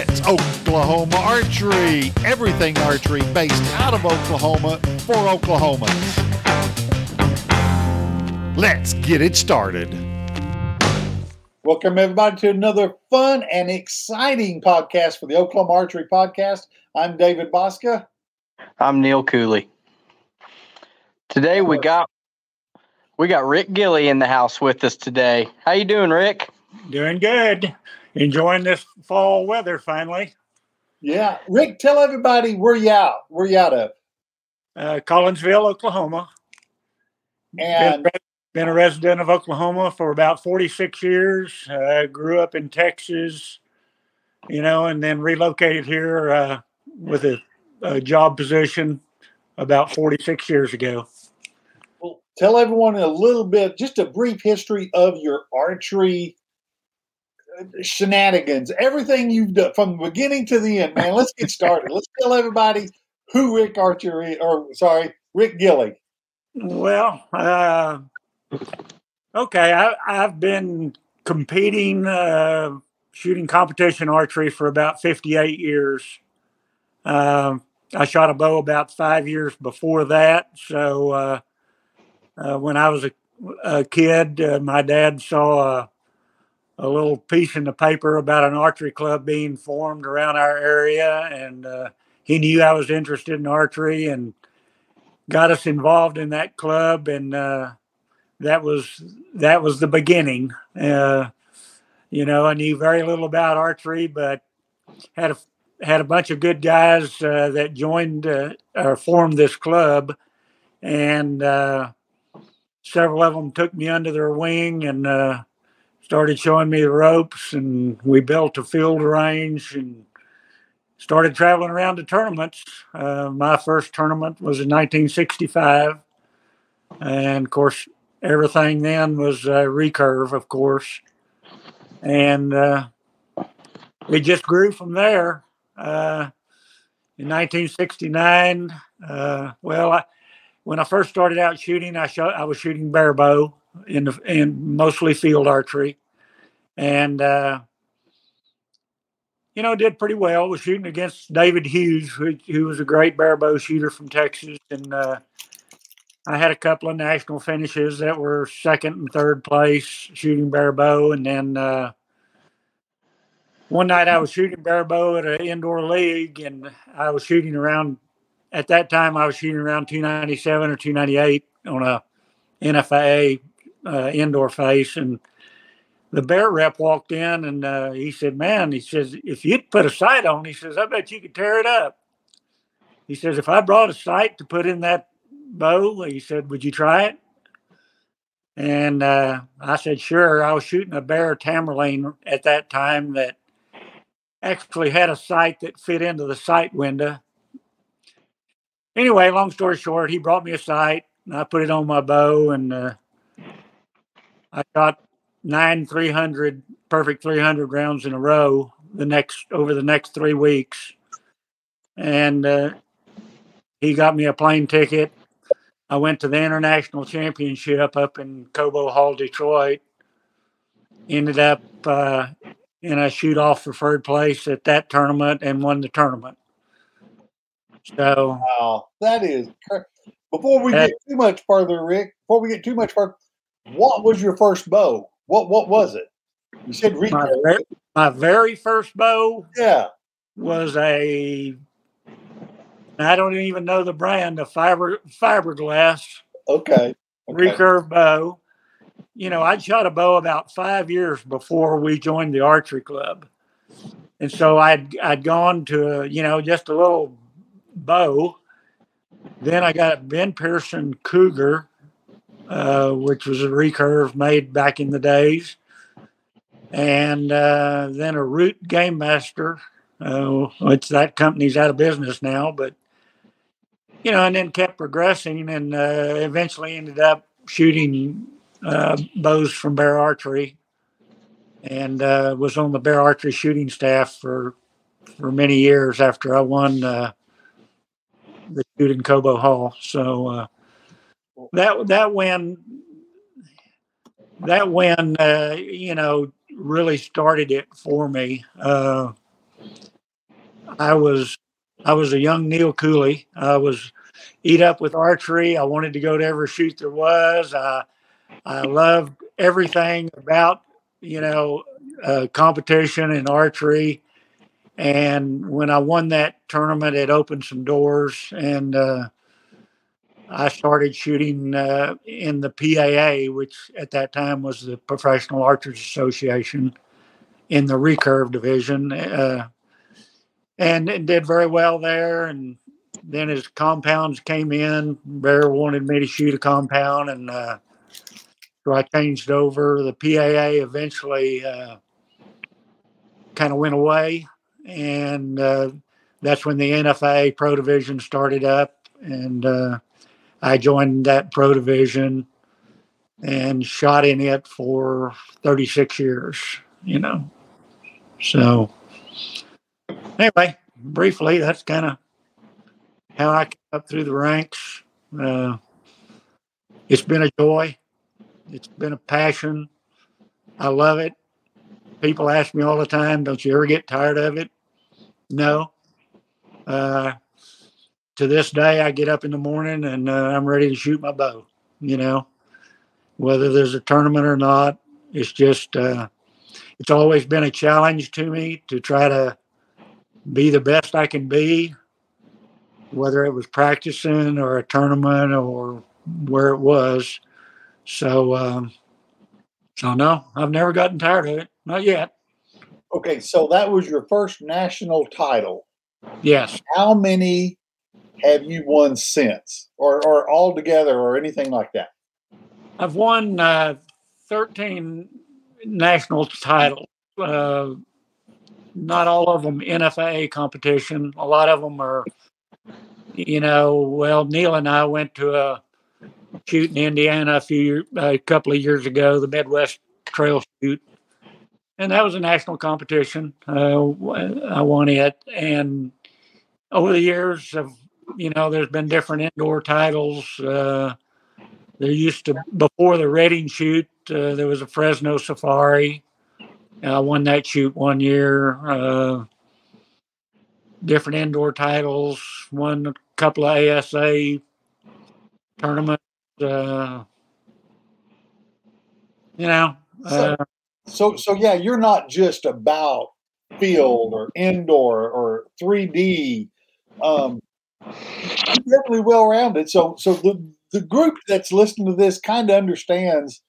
It's Oklahoma Archery. Everything archery based out of Oklahoma for Oklahomans. Let's get it started. Welcome, everybody, to another fun and exciting podcast for the Oklahoma Archery Podcast. I'm David Bosca. I'm Neil Cooley. Today we got we got Rick Gilley in the house with us today. How you doing, Rick? Doing good. Enjoying this fall weather finally. Yeah, Rick, tell everybody where you out. Where you out of? Uh, Collinsville, Oklahoma. And been, been a resident of Oklahoma for about 46 years. Uh, grew up in Texas, you know, and then relocated here uh, with a, a job position about 46 years ago. well, tell everyone a little bit, just a brief history of your archery shenanigans, everything you've done from the beginning to the end, man. Let's get started. Let's tell everybody who Rick Archer is, or sorry, Rick Gilley. Well, uh, okay, I, I've been competing, uh, shooting competition archery for about 58 years. Um I shot a bow about five years before that. So uh, uh, when I was a, a kid, uh, my dad saw a, a little piece in the paper about an archery club being formed around our area, and uh, he knew I was interested in archery and got us involved in that club, and uh, that was that was the beginning. Uh, you know, I knew very little about archery, but had a had a bunch of good guys uh, that joined uh, or formed this club, and uh, several of them took me under their wing and started showing me the ropes. And we built a field range and started traveling around to tournaments. Uh, my first tournament was in 1965, and of course, everything then was uh, recurve, of course, and it just grew from there. Uh, in 1969, uh, well, I, when I first started out shooting, I shot I was shooting bare bow in the, in mostly field archery, and uh, you know did pretty well. Was shooting against David Hughes, who, who was a great bare bow shooter from Texas, and uh, I had a couple of national finishes that were second and third place shooting bare bow, and then uh, one night I was shooting bare bow at an indoor league, and I was shooting around. At that time, I was shooting around 297 or 298 on a NFAA uh, indoor face, and the bear rep walked in, and uh, he said, "Man," he says, "if you'd put a sight on," he says, "I bet you could tear it up." He says, "If I brought a sight to put in that bow," he said, "Would you try it?" And uh, I said, "Sure." I was shooting a bear Tamerlane at that time that actually had a sight that fit into the sight window. Anyway, long story short, he brought me a sight and I put it on my bow and uh, I shot nine 300 perfect 300 rounds in a row the next over the next three weeks. And uh, he got me a plane ticket. I went to the international championship up in Cobo Hall, Detroit. Ended up uh, and I shoot off for third place at that tournament and won the tournament. So Wow, that is. cr- Before we get too much further, Rick. Before we get too much further, what was your first bow? What What was it? You said my, recurve. ver- my very first bow Yeah. was a I don't even know the brand, a fiber fiberglass Okay. okay. recurve bow. You know, I'd shot a bow about five years before we joined the archery club. And so I'd I'd gone to you know just a little bow. Then I got a Ben Pearson Cougar, uh, which was a recurve made back in the days, and uh, then a Root Game Master, uh, which that company's out of business now, but you know, and then kept progressing, and uh, eventually ended up shooting uh, bows from Bear Archery, and uh, was on the Bear Archery shooting staff for for many years after I won uh, the shoot in Cobo Hall. So that that win that win uh, you know really started it for me. Uh, I was I was a young Neil Cooley. I was eat up with archery. I wanted to go to every shoot there was. I I loved everything about you know uh, competition and archery. And when I won that tournament, it opened some doors, and uh, I started shooting uh, in the PAA, which at that time was the Professional Archers Association, in the recurve division, uh, and did very well there. And then as compounds came in, Bear wanted me to shoot a compound, and uh, so I changed over. The PAA eventually uh, kind of went away, and uh, that's when the NFAA Pro Division started up, and uh, I joined that Pro Division and shot in it for 36 years. You know, so anyway, briefly, that's kind of how I came up through the ranks. Uh, it's been a joy. It's been a passion. I love it. People ask me all the time, don't you ever get tired of it? No. Uh, to this day, I get up in the morning and uh, I'm ready to shoot my bow, you know, whether there's a tournament or not. It's just, uh, it's always been a challenge to me to try to be the best I can be, whether it was practicing or a tournament or where it was. So, um, so no, I've never gotten tired of it. Not yet. Okay, so that was your first national title. Yes. How many have you won since, or or all together, or anything like that? I've won uh, thirteen national titles. Uh, not all of them NFAA competition. A lot of them are, you know. Well, Neil and I went to a shoot in Indiana a few a couple of years ago, the Midwest Trail Shoot, and that was a national competition. Uh, I won it, and over the years, of you know, there's been different indoor titles. Uh, there used to before the Redding shoot, uh, there was a Fresno Safari. I won that shoot one year. Uh, different indoor titles. Won a couple of ASA tournaments. Uh, you know. So, uh, so, so yeah, you're not just about field or indoor or 3D. Um, definitely well rounded. So, so the the group that's listening to this kind of understands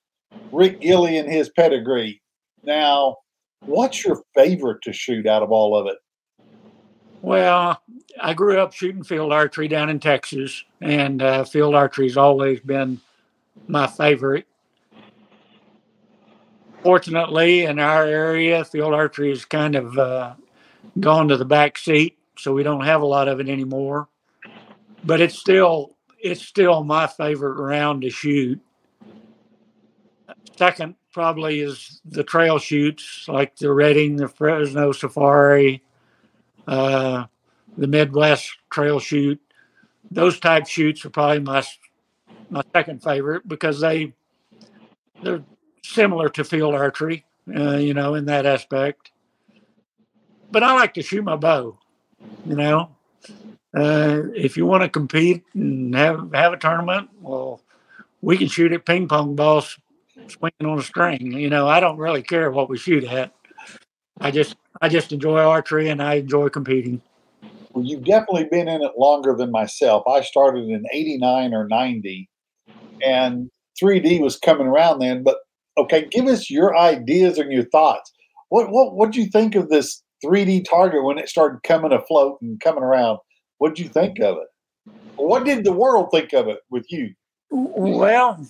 Rick Gilley and his pedigree. Now, what's your favorite to shoot out of all of it? Well, I grew up shooting field archery down in Texas, and uh, field archery's always been my favorite. Fortunately, in our area, field archery has kind of uh, gone to the back seat, so we don't have a lot of it anymore. But it's still it's still my favorite round to shoot. Second, probably is the trail shoots like the Redding, the Fresno Safari, uh, the Midwest Trail Shoot. Those type shoots are probably my my second favorite because they they're similar to field archery, uh, you know, in that aspect. But I like to shoot my bow, you know. Uh, if you want to compete and have have a tournament, well, we can shoot at ping pong balls swinging on a string. You know, I don't really care what we shoot at. I just I just enjoy archery and I enjoy competing. Well, you've definitely been in it longer than myself. I started in '89 or '90, and 3D was coming around then. But okay, give us your ideas and your thoughts. What what what do you think of this 3D target when it started coming afloat and coming around? What did you think of it? What did the world think of it with you? Well,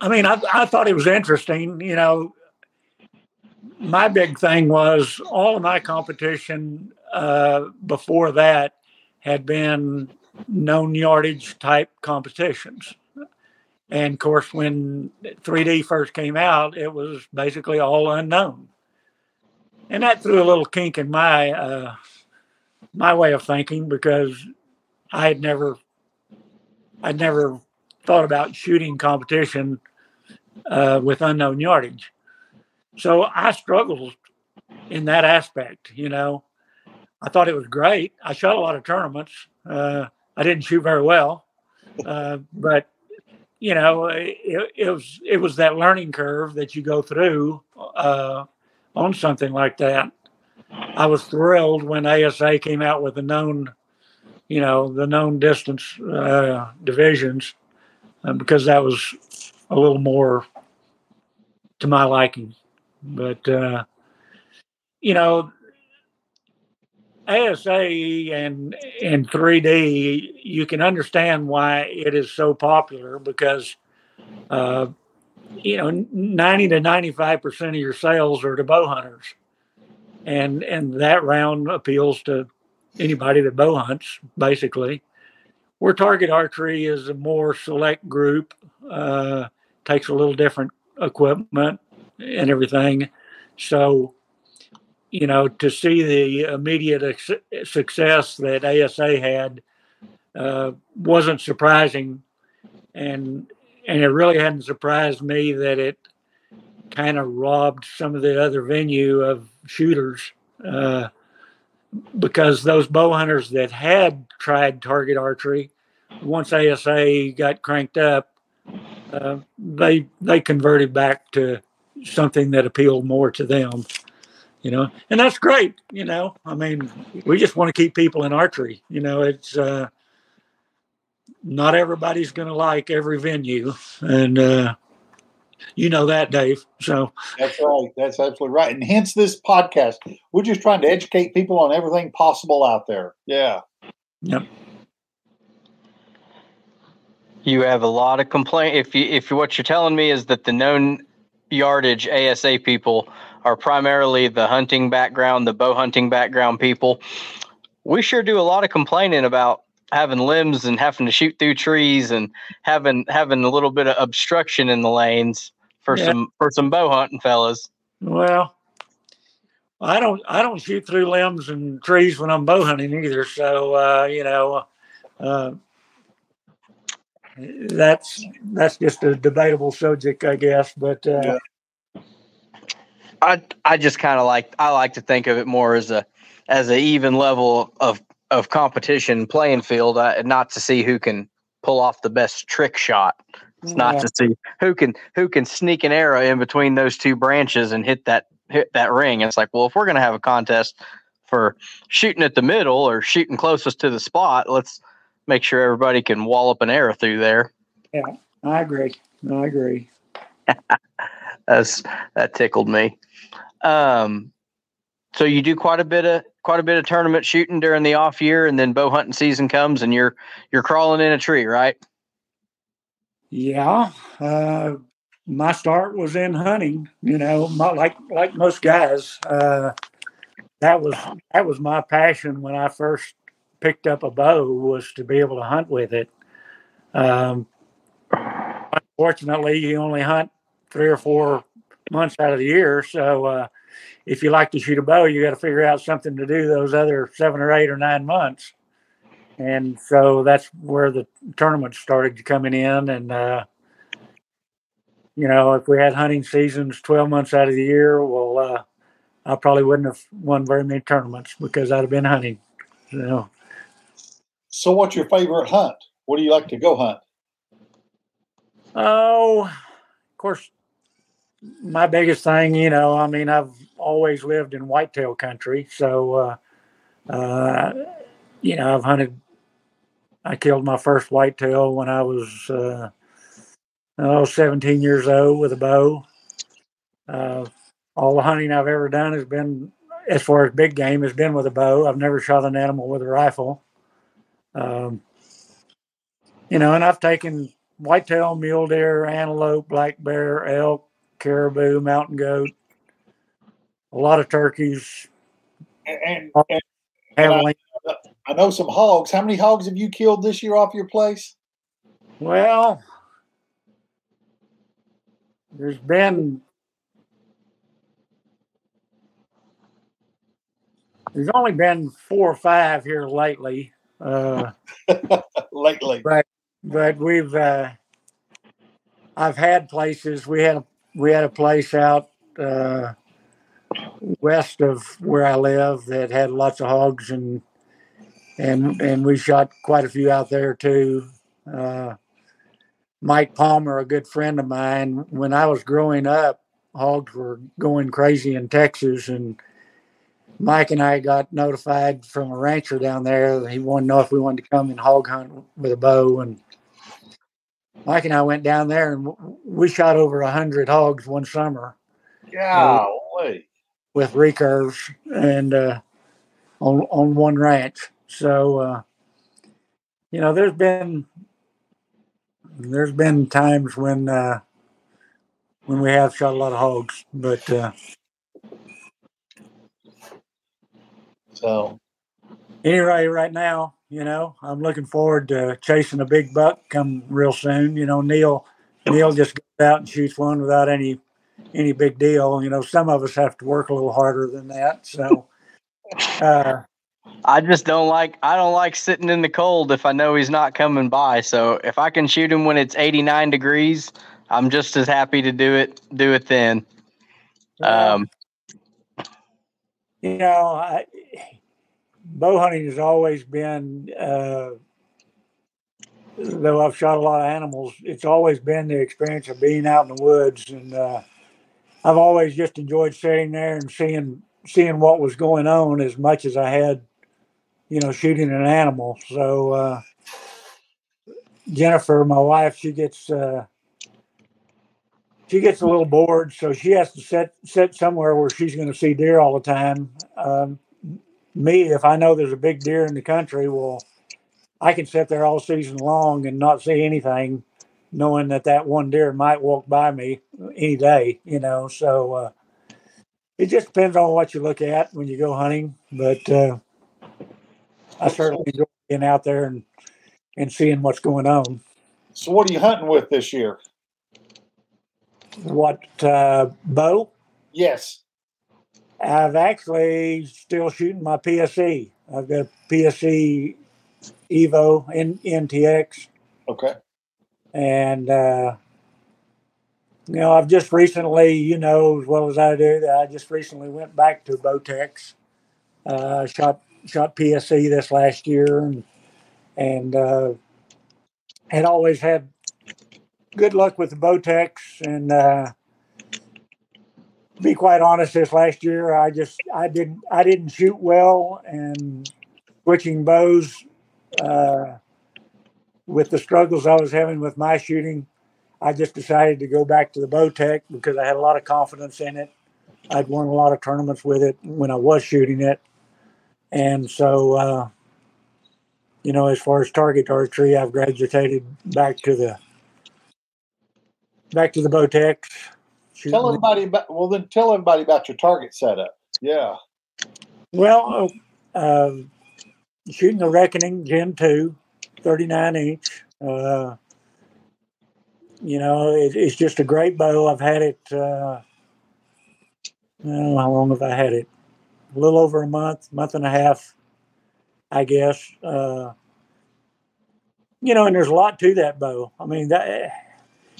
I mean, I, I thought it was interesting. You know, my big thing was all of my competition uh, before that had been known yardage type competitions. And of course, when 3D first came out, it was basically all unknown. And that threw a little kink in my uh, my way of thinking because I had never I'd never thought about shooting competition uh, with unknown yardage. So I struggled in that aspect, you know. I thought it was great. I shot a lot of tournaments. Uh, I didn't shoot very well, uh, but you know, it, it, was it was that learning curve that you go through uh, on something like that. I was thrilled when ASA came out with the known, you know, the known distance uh, divisions, uh, because that was a little more to my liking. But uh, you know, ASA and and 3D, you can understand why it is so popular because, uh, you know, 90 to 95 percent of your sales are to bow hunters, and and that round appeals to anybody that bow hunts, basically. Where target archery is a more select group, uh, takes a little different equipment and everything, so you know, to see the immediate success that ASA had uh, wasn't surprising, and and it really hadn't surprised me that it kind of robbed some of the other venue of shooters uh, because those bow hunters that had tried target archery once ASA got cranked up, uh, they they converted back to something that appealed more to them you know, and that's great. You know, I mean, we just want to keep people in archery. You know, it's uh, not everybody's going to like every venue, and uh, you know that, Dave. So that's right. That's absolutely right. And hence this podcast. We're just trying to educate people on everything possible out there. Yeah. Yep. You have a lot of complaint. If you if what you're telling me is that the known yardage ASA people are primarily the hunting background, the bow hunting background people. We sure do a lot of complaining about having limbs and having to shoot through trees and having having a little bit of obstruction in the lanes for yeah. some for some bow hunting fellas. Well, I don't I don't shoot through limbs and trees when I'm bow hunting either. So uh, you know, uh, that's that's just a debatable subject, I guess. But uh, yeah. I I just kind of like I like to think of it more as a as an even level of of competition playing field, uh, not to see who can pull off the best trick shot. It's yeah. not to see who can who can sneak an arrow in between those two branches and hit that hit that ring. It's like, well, if we're going to have a contest for shooting at the middle or shooting closest to the spot, let's make sure everybody can wallop an arrow through there. Yeah, I agree. I agree. That's that tickled me. Um, so you do quite a bit of quite a bit of tournament shooting during the off year, and then bow hunting season comes, and you're you're crawling in a tree, right? Yeah, uh, my start was in hunting. You know, my, like like most guys, uh, that was that was my passion when I first picked up a bow was to be able to hunt with it. Um, unfortunately, you only hunt three or four months out of the year. So uh, if you like to shoot a bow, you got to figure out something to do those other seven or eight or nine months. And so that's where the tournaments started coming in. And, uh, you know, if we had hunting seasons 12 months out of the year, well, uh, I probably wouldn't have won very many tournaments because I'd have been hunting. So, so what's your favorite hunt? What do you like to go hunt? Oh, of course, my biggest thing, you know, I mean, I've always lived in whitetail country, so uh, uh, you know, I've hunted. I killed my first whitetail when I was uh, oh, 17 years old with a bow. Uh, all the hunting I've ever done has been, as far as big game, has been with a bow. I've never shot an animal with a rifle. Um, you know, and I've taken whitetail, mule deer, antelope, black bear, elk, caribou, mountain goat, a lot of turkeys. And, and, and I, I, know some hogs. How many hogs have you killed this year off your place? Well, there's been there's only been four or five here lately. Uh, lately, but but we've uh, I've had places. We had a we had a place out uh, west of where I live that had lots of hogs and and and we shot quite a few out there too. Uh, Mike Palmer, a good friend of mine, when I was growing up, hogs were going crazy in Texas, and Mike and I got notified from a rancher down there that he wanted to know if we wanted to come and hog hunt with a bow, and Mike and I went down there and we shot over a hundred hogs one summer. Golly. With recurves and uh, on on one ranch. So uh, you know, there's been there's been times when uh, when we have shot a lot of hogs, but uh, so anyway, right now, you know, I'm looking forward to chasing a big buck come real soon. You know, Neil Neil just goes out and shoots one without any any big deal. You know, some of us have to work a little harder than that. So uh, I just don't like I don't like sitting in the cold if I know he's not coming by. So if I can shoot him when it's 89 degrees, I'm just as happy to do it do it then. Um, you know, I, bow hunting has always been uh, though I've shot a lot of animals, it's always been the experience of being out in the woods and uh, I've always just enjoyed sitting there and seeing seeing what was going on as much as I had you know, shooting an animal. So uh, Jennifer, my wife, she gets uh, she gets a little bored, so she has to sit sit somewhere where she's going to see deer all the time. Um, me, if I know there's a big deer in the country, well, I can sit there all season long and not see anything, knowing that that one deer might walk by me any day. You know, so uh, it just depends on what you look at when you go hunting, but. I certainly enjoy being out there and and seeing what's going on. So, what are you hunting with this year? What uh, bow? Yes. I've actually still shooting my PSE. I've got a PSE Evo in NTX. Okay. And uh, you know, I've just recently, you know, as well as I do, that I just recently went back to Bowtech. Uh, shot shot PSE this last year and and uh, had always had good luck with the Bowtech and uh, be quite honest this last year I just I didn't I didn't shoot well and switching bows uh, with the struggles I was having with my shooting I just decided to go back to the Bowtech because I had a lot of confidence in it. I'd won a lot of tournaments with it when I was shooting it and so, uh, you know, as far as target archery, I've graduated back to the back to the Bowtech. Tell everybody about. Well, then tell everybody about your target setup. Yeah. Well, uh, shooting the Reckoning Gen 2, 39 inch. Uh, you know, it, it's just a great bow. I've had it. Uh, I don't know how long have I had it? A little over a month, month and a half, I guess. Uh, you know, and there's a lot to that bow. I mean, that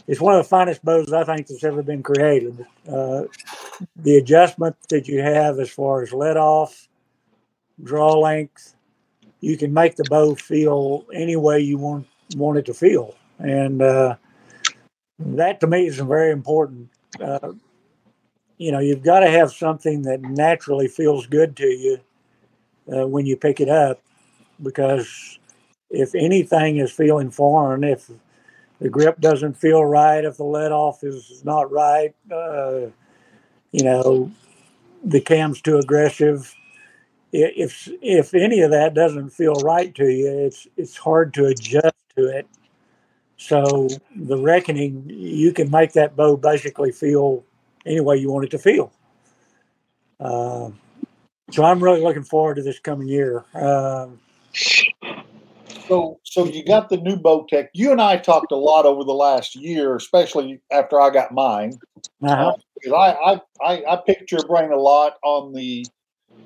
it's one of the finest bows I think that's ever been created. Uh, the adjustment that you have as far as let off, draw length, you can make the bow feel any way you want want it to feel, and uh, that to me is very important. Uh, you know, you've got to have something that naturally feels good to you uh, when you pick it up, because if anything is feeling foreign, if the grip doesn't feel right, if the let off is not right, uh, you know, the cam's too aggressive. If if any of that doesn't feel right to you, it's it's hard to adjust to it. So the reckoning, you can make that bow basically feel any way you want it to feel. Uh, so I'm really looking forward to this coming year. Uh, so, so you got the new Bowtech. You and I talked a lot over the last year, especially after I got mine. Uh-huh. Uh, I, I, I picked your brain a lot on the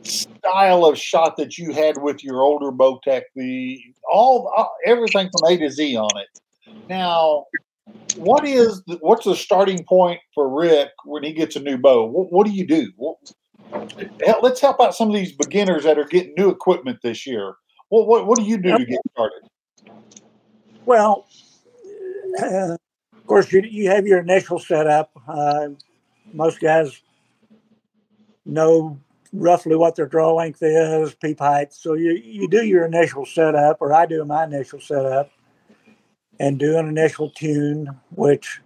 style of shot that you had with your older Bowtech. The all uh, everything from A to Z on it. Now, what is the, what's the starting point for Rick when he gets a new bow? What, what do you do? What, let's help out some of these beginners that are getting new equipment this year. What what, what do you do to get started? Well, uh, of course, you, you have your initial setup. Uh, most guys know roughly what their draw length is, peep height. So you, you do your initial setup, or I do my initial setup, and do an initial tune, which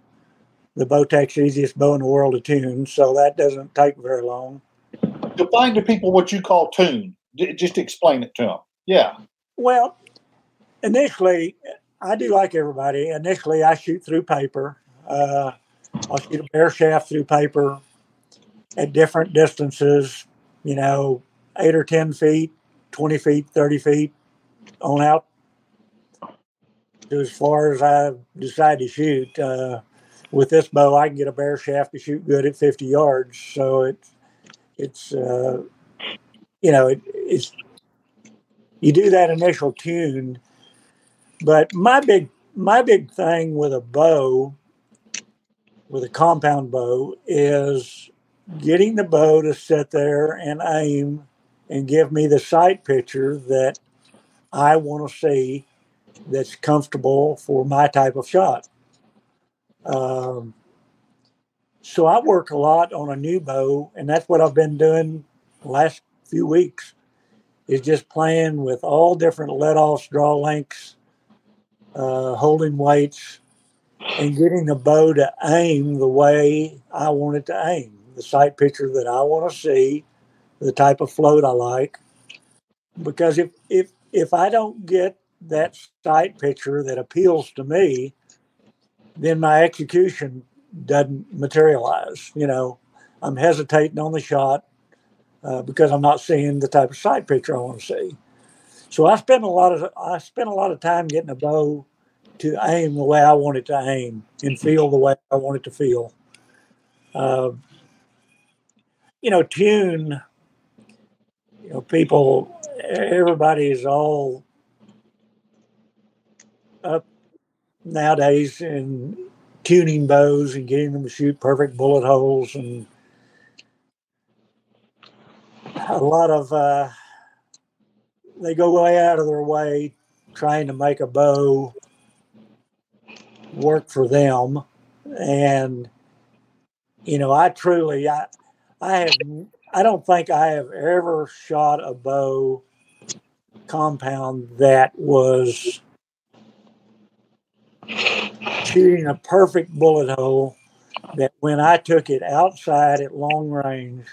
the Bowtech's easiest bow in the world to tune, so that doesn't take very long. Define to people what you call tune. Just explain it to them. Yeah. Well, initially, I do like everybody. Initially, I shoot through paper. Uh, I'll shoot a bare shaft through paper at different distances, you know, eight or 10 feet, 20 feet, 30 feet on out as far as I decide to shoot. Uh, with this bow, I can get a bare shaft to shoot good at 50 yards. So it's, it's, uh, you know, it, it's, you do that initial tune. But my big, my big thing with a bow, with a compound bow, is getting the bow to sit there and aim and give me the sight picture that I want to see that's comfortable for my type of shot. Um, so I work a lot on a new bow, and that's what I've been doing the last few weeks. Is just playing with all different let offs, draw lengths, uh, holding weights, and getting the bow to aim the way I want it to aim, the sight picture that I want to see, the type of float I like. Because if if if I don't get that sight picture that appeals to me, then my execution doesn't materialize. You know, I'm hesitating on the shot uh, because I'm not seeing the type of sight picture I want to see. So I spend a lot of I spend a lot of time getting a bow to aim the way I want it to aim and feel the way I want it to feel. Uh, you know, tune. You know, people, everybody is all up nowadays in tuning bows and getting them to shoot perfect bullet holes and a lot of uh, they go way out of their way trying to make a bow work for them. And you know i truly i i have i don't think i have ever shot a bow compound that was shooting a perfect bullet hole that when I took it outside at long range,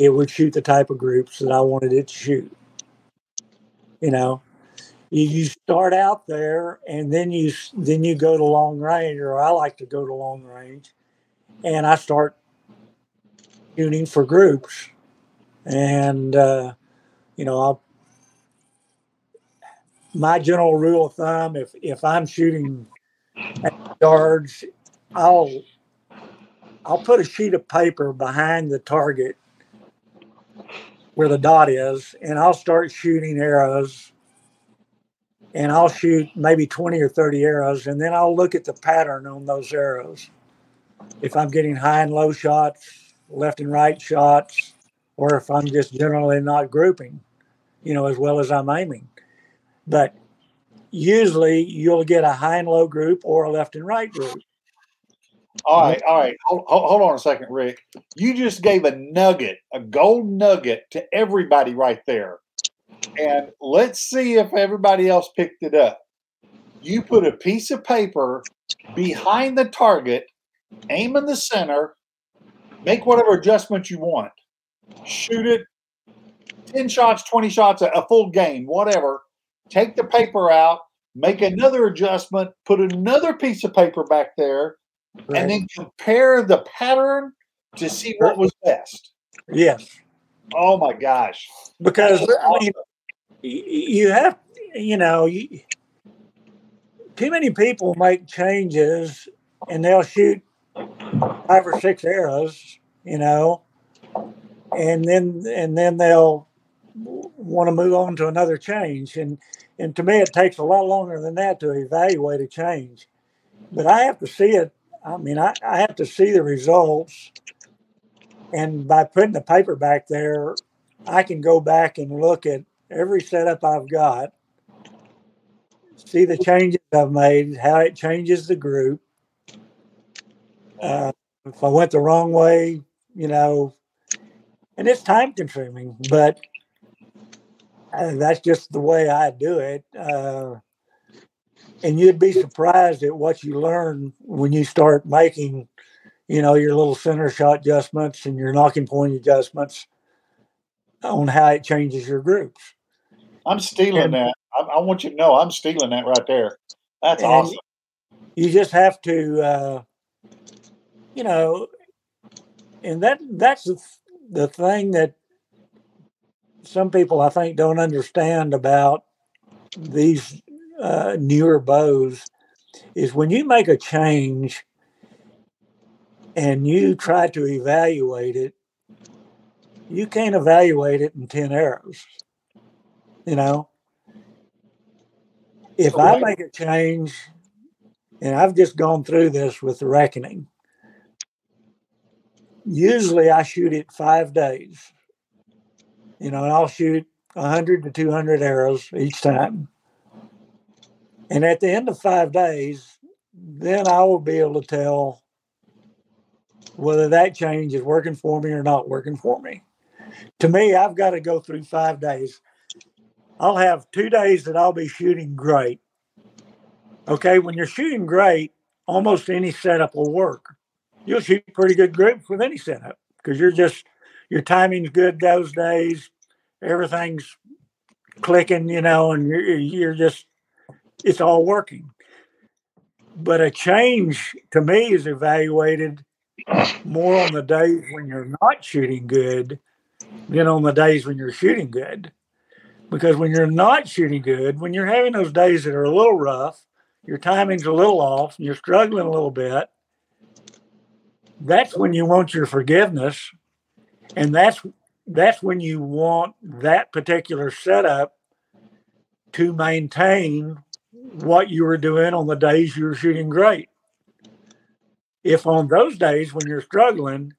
it would shoot the type of groups that I wanted it to shoot. You know, you, start out there and then you then you go to long range, or I like to go to long range, and I start shooting for groups, and uh, you know I'll my general rule of thumb if if I'm shooting yards, I'll I'll put a sheet of paper behind the target where the dot is, and I'll start shooting arrows. And I'll shoot maybe 20 or 30 arrows, and then I'll look at the pattern on those arrows. If I'm getting high and low shots, left and right shots, or if I'm just generally not grouping, you know, as well as I'm aiming. But usually you'll get a high and low group or a left and right group. All right, all right. Hold, hold, on a second, Rick. You just gave a nugget, a gold nugget to everybody right there. And let's see if everybody else picked it up. You put a piece of paper behind the target, aim in the center, make whatever adjustment you want, shoot it 10 shots, 20 shots, a full game, whatever take the paper out, make another adjustment, put another piece of paper back there, right. and then compare the pattern to see what was best. Yes. Oh my gosh. Because I mean, you have, you know, you, too many people make changes and they'll shoot five or six arrows, you know, and then and then they'll want to move on to another change. And and to me, it takes a lot longer than that to evaluate a change. But I have to see it. I mean, I, I have to see the results and by putting the paper back there, I can go back and look at every setup I've got, see the changes I've made, how it changes the group. Uh, if I went the wrong way, you know, and it's time consuming, but that's just the way I do it. Uh, and you'd be surprised at what you learn when you start making, you know, your little center shot adjustments and your nocking point adjustments on how it changes your groups. I'm stealing and, that. I, I, want you to know I'm stealing that right there. That's awesome. You just have to, uh, you know, and that that's the, the thing that some people I think don't understand about these uh, newer bows is when you make a change and you try to evaluate it, you can't evaluate it in 10 arrows. You know, if I make a change, and I've just gone through this with the reckoning, usually I shoot it five days. You know, and I'll shoot 100 to 200 arrows each time. And at the end of five days, then I will be able to tell whether that change is working for me or not working for me. To me, I've got to go through five days. I'll have two days that I'll be shooting great. Okay, when you're shooting great, almost any setup will work. You'll shoot pretty good groups with any setup because you're just your timing's good those days. Everything's clicking, you know, and you're, you're just it's all working. But a change to me is evaluated more on the days when you're not shooting good than on the days when you're shooting good. Because when you're not shooting good, when you're having those days that are a little rough, your timing's a little off, and you're struggling a little bit, that's when you want your forgiveness. And that's that's when you want that particular setup to maintain what you were doing on the days you were shooting great. If on those days when you're struggling,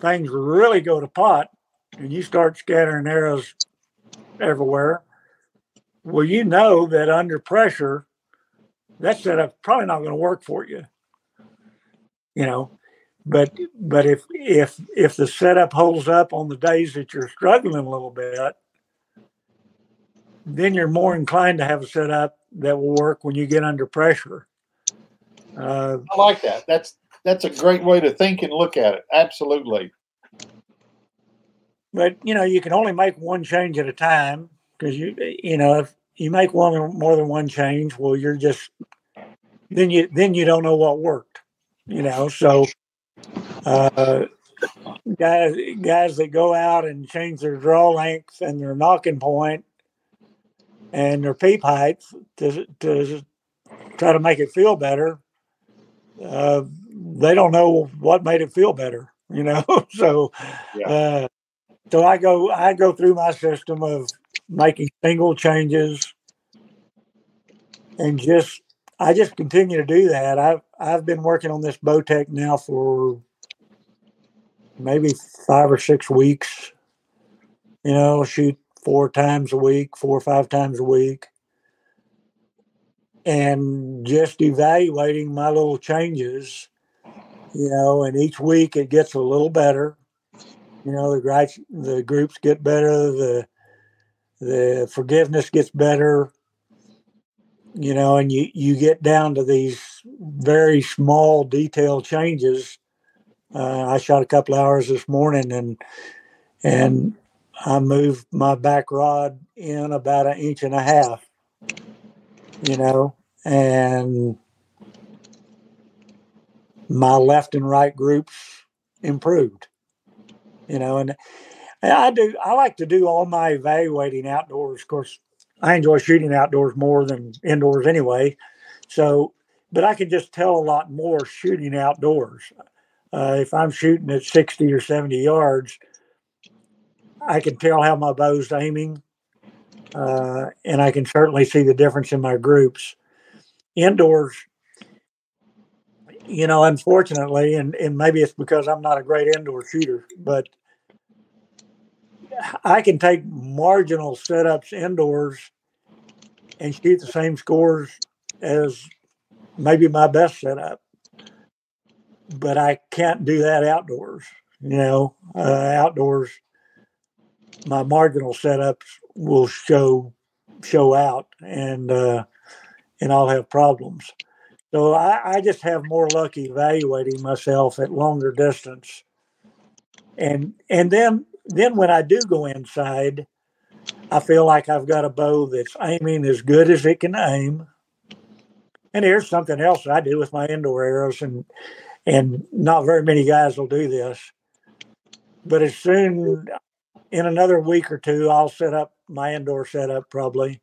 things really go to pot and you start scattering arrows everywhere, well, you know that under pressure, that setup's probably not going to work for you. You know, but but if if if the setup holds up on the days that you're struggling a little bit, then you're more inclined to have a setup that will work when you get under pressure. Uh, I like that. That's that's a great way to think and look at it. Absolutely. But you know, you can only make one change at a time because you you know if you make one more than one change, well, you're just then you then you don't know what worked. You know, so uh, guys guys that go out and change their draw length and their nocking point and their peep height to, to try to make it feel better. Uh, they don't know what made it feel better, you know. so, yeah. uh, so I go I go through my system of making single changes and just I just continue to do that. I've I've been working on this Bowtech now for maybe five or six weeks. You know, shoot four times a week, four or five times a week, and just evaluating my little changes. You know, and each week it gets a little better. You know, the the groups get better, the the forgiveness gets better. You know, and you you get down to these very small detail changes. Uh, I shot a couple hours this morning, and and I moved my back rod in about an inch and a half, you know, and my left and right groups improved, you know, and I do, I like to do all my evaluating outdoors. Of course, I enjoy shooting outdoors more than indoors anyway. So, but I can just tell a lot more shooting outdoors. Uh, if I'm shooting at 60 or 70 yards, I can tell how my bow's aiming, uh, and I can certainly see the difference in my groups. Indoors, you know, unfortunately, and, and maybe it's because I'm not a great indoor shooter, but I can take marginal setups indoors and shoot the same scores as maybe my best setup. But I can't do that outdoors. You know, uh, outdoors, my marginal setups will show show out, and uh, and I'll have problems. So I, I just have more luck evaluating myself at longer distance, and and then then when I do go inside, I feel like I've got a bow that's aiming as good as it can aim. And here's something else I do with my indoor arrows, and and not very many guys will do this. But as soon in another week or two, I'll set up my indoor setup probably.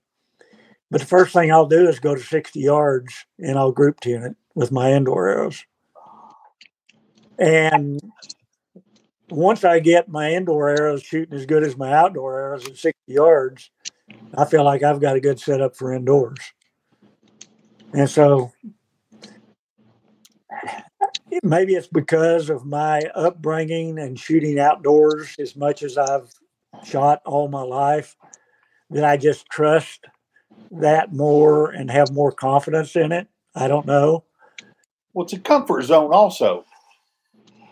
But the first thing I'll do is go to 60 yards and I'll group tune it with my indoor arrows. And once I get my indoor arrows shooting as good as my outdoor arrows at 60 yards, I feel like I've got a good setup for indoors. And so maybe it's because of my upbringing and shooting outdoors as much as I've shot all my life that I just trust that more and have more confidence in it. I don't know. Well, it's a comfort zone, also.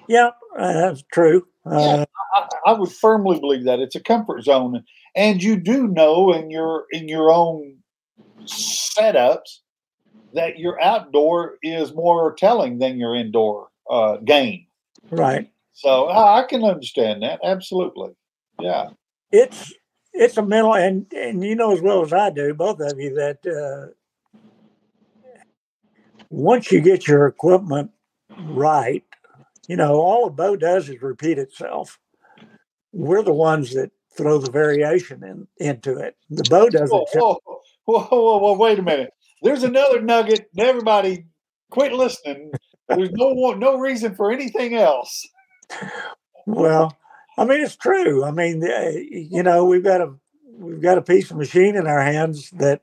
Yeah, that's true. Uh, I, I would firmly believe that it's a comfort zone, and you do know in your in your own setups that your outdoor is more telling than your indoor uh, game. right. So I I can understand that absolutely. Yeah. It's it's a mental and and you know as well as I do, both of you, that uh, once you get your equipment right, you know all a bow does is repeat itself. We're the ones that throw the variation in, into it. The bow doesn't. Whoa, whoa, whoa, whoa, whoa, wait a minute. There's another nugget. Everybody, quit listening. There's no no reason for anything else. Well, I mean, it's true. I mean, uh, you know, we've got a we've got a piece of machine in our hands that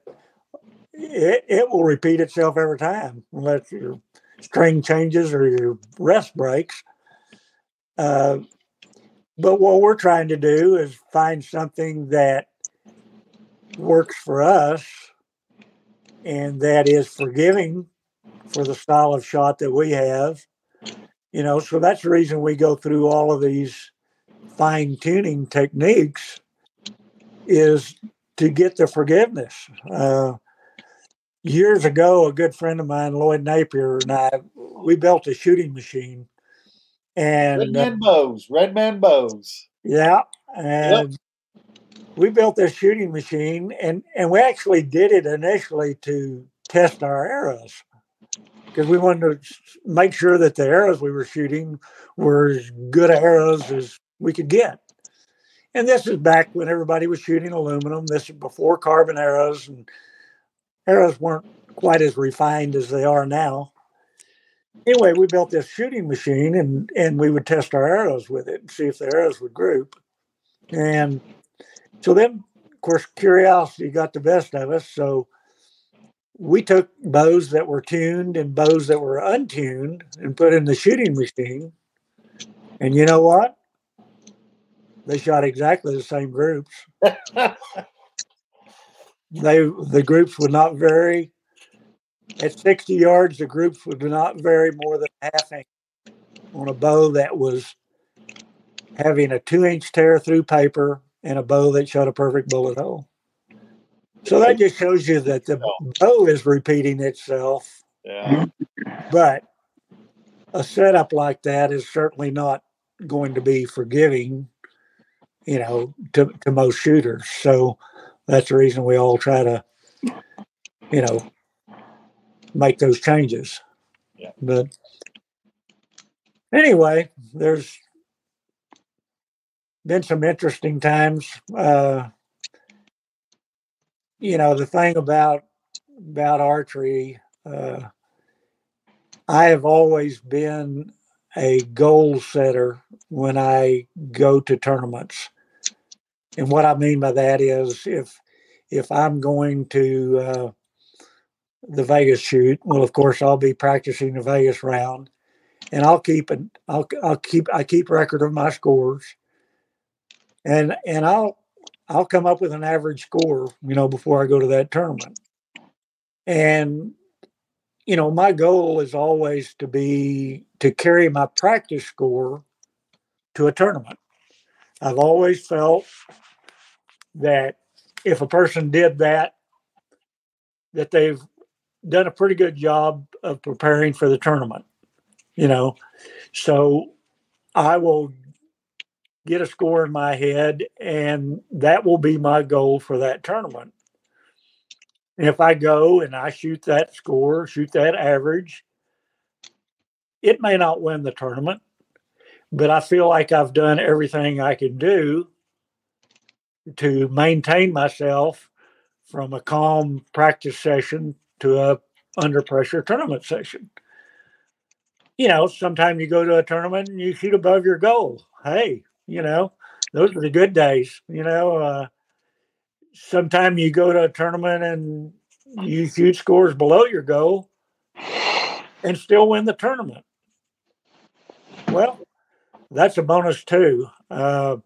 it, it will repeat itself every time, unless your string changes or your rest breaks. Uh, but what we're trying to do is find something that works for us, and that is forgiving for the style of shot that we have. You know, so that's the reason we go through all of these fine tuning techniques is to get the forgiveness. Uh, years ago, a good friend of mine, Lloyd Napier, and I, we built a shooting machine. And uh, man bows. Red man bows. yeah, and we built this shooting machine, and and we actually did it initially to test our arrows because we wanted to make sure that the arrows we were shooting were as good arrows as we could get. And this is back when everybody was shooting aluminum. This is before carbon arrows, and arrows weren't quite as refined as they are now. Anyway, we built this shooting machine, and and we would test our arrows with it and see if the arrows would group. And so then, of course, curiosity got the best of us. So we took bows that were tuned and bows that were untuned and put in the shooting machine. And you know what? They shot exactly the same groups. They the groups would not vary. At 60 yards, the groups would not vary more than a half inch on a bow that was having a two inch tear through paper and a bow that shot a perfect bullet hole. So that just shows you that the bow is repeating itself, Yeah. but a setup like that is certainly not going to be forgiving, you know, to, to most shooters. So that's the reason we all try to, you know, make those changes. Yeah. But anyway, there's been some interesting times. Uh, you know, the thing about about archery, uh, I have always been a goal setter when I go to tournaments. And what I mean by that is if if I'm going to uh, the Vegas shoot. Well, of course, I'll be practicing the Vegas round, and I'll keep an I'll I'll keep I keep record of my scores, and and I'll I'll come up with an average score, you know, before I go to that tournament, and you know, my goal is always to be to carry my practice score to a tournament. I've always felt that if a person did that, that they've done a pretty good job of preparing for the tournament. You know, so I will get a score in my head, and that will be my goal for that tournament. if I go and I shoot that score, shoot that average, it may not win the tournament, but I feel like I've done everything I can do to maintain myself from a calm practice session to a under pressure tournament session. You know, sometimes you go to a tournament and you shoot above your goal. Hey, you know, those are the good days. You know, uh, sometimes you go to a tournament and you shoot scores below your goal and still win the tournament. Well, that's a bonus too. Uh,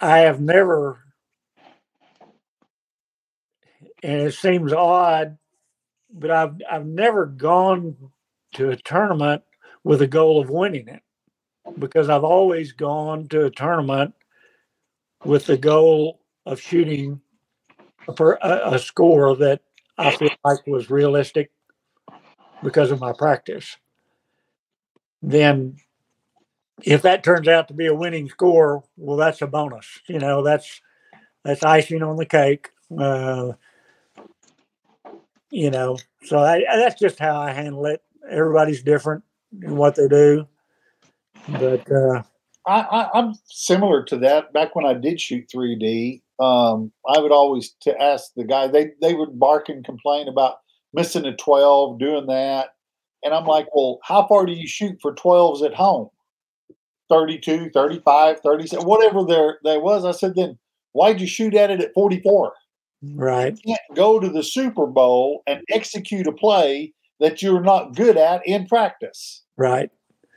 I have never, and it seems odd, but I've I've never gone to a tournament with a goal of winning it because I've always gone to a tournament with the goal of shooting per, a, a score that I feel like was realistic because of my practice. Then if that turns out to be a winning score, well, that's a bonus. You know, that's that's icing on the cake. Uh, you know, so I, that's just how I handle it. Everybody's different in what they do, but uh, I, am similar to that. Back when I did shoot 3D, um, I would always to ask the guy. They they would bark and complain about missing a 12, doing that, and I'm like, well, how far do you shoot for 12s at home? 32, 35, 37, whatever there there was. I said, then why'd you shoot at it at 44? Right. You can't go to the Super Bowl and execute a play that you're not good at in practice. Right.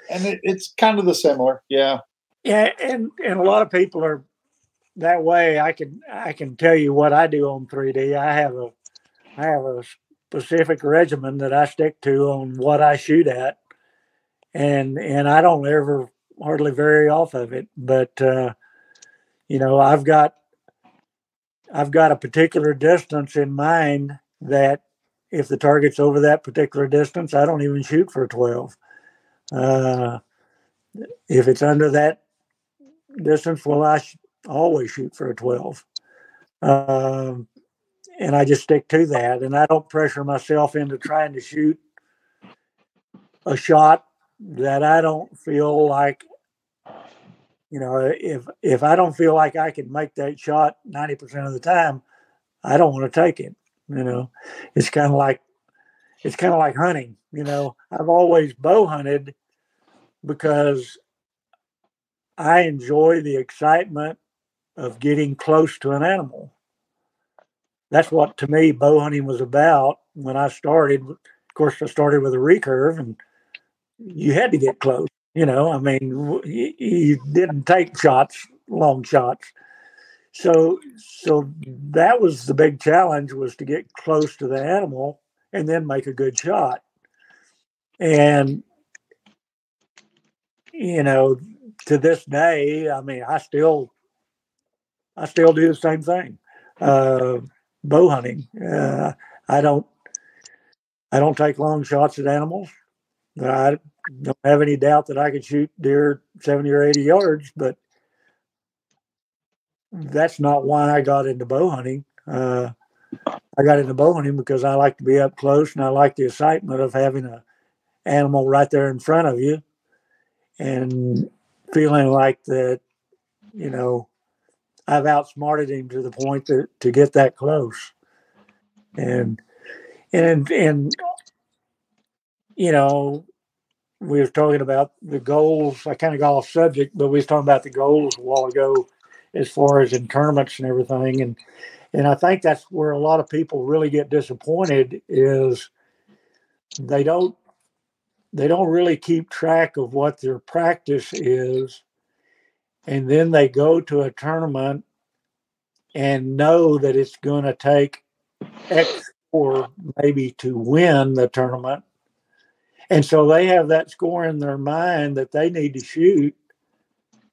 And it, it's kind of the similar. Yeah. Yeah, and and a lot of people are that way. I can I can tell you what I do on 3D. I have a I have a specific regimen that I stick to on what I shoot at, and and I don't ever hardly vary off of it. But uh, you know, I've got I've got a particular distance in mind that if the target's over that particular distance, I don't even shoot for a 12. Uh, if it's under that distance, well, I sh- always shoot for a 12. Um, and I just stick to that. And I don't pressure myself into trying to shoot a shot that I don't feel like you know, uh, if if I don't feel like I can make that shot ninety percent of the time, I don't want to take it. You know, it's kind of like it's kind of like hunting. You know, I've always bow hunted because I enjoy the excitement of getting close to an animal. That's what to me bow hunting was about when I started. Of course, I started with a recurve, and you had to get close. You know, I mean, he didn't take shots, long shots. So, so that was the big challenge was to get close to the animal and then make a good shot. And you know, to this day, I mean, I still, I still do the same thing. Uh, bow hunting. Uh, I don't, I don't take long shots at animals. I don't have any doubt that I could shoot deer 70 or 80 yards, but that's not why I got into bow hunting. Uh, I got into bow hunting because I like to be up close and I like the excitement of having a animal right there in front of you and feeling like that, you know, I've outsmarted him to the point that to get that close. And and and you know, we were talking about the goals. I kind of got off subject, but we was talking about the goals a while ago, as far as in tournaments and everything. And and I think that's where a lot of people really get disappointed is they don't they don't really keep track of what their practice is and then they go to a tournament and know that it's going to take X or maybe to win the tournament. And so they have that score in their mind that they need to shoot,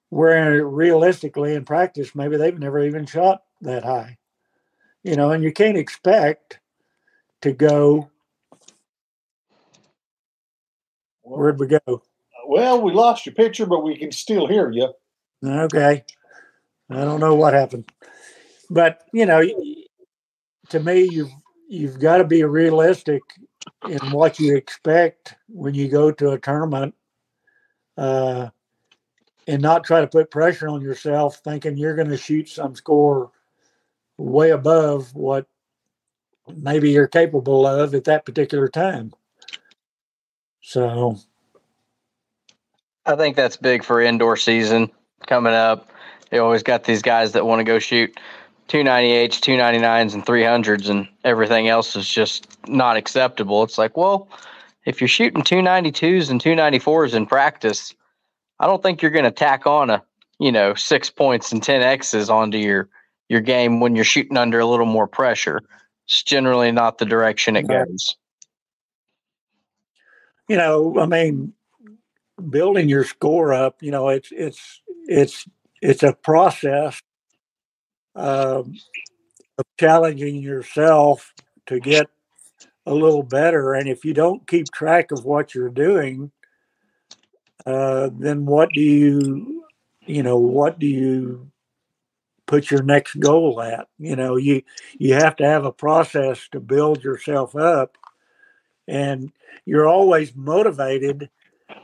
where realistically in practice, maybe they've never even shot that high. You know, and you can't expect to go. Where'd we go? Well, we lost your picture, but we can still hear you. Okay. I don't know what happened. But, you know, to me, you've you've got to be realistic in what you expect when you go to a tournament, uh, and not try to put pressure on yourself, thinking you're going to shoot some score way above what maybe you're capable of at that particular time. So, I think that's big for indoor season coming up. You always got these guys that want to go shoot 298s, 299s, and 300s, and everything else is just not acceptable. It's like, well, if you're shooting 292s and 294s in practice, I don't think you're going to tack on a, you know, six points and 10 X's onto your your game when you're shooting under a little more pressure. It's generally not the direction it goes. You know, I mean, building your score up, you know, it's it's it's it's a process um, of challenging yourself to get a little better. And if you don't keep track of what you're doing, uh, then what do you, you know, what do you put your next goal at? You know, you you have to have a process to build yourself up, and you're always motivated.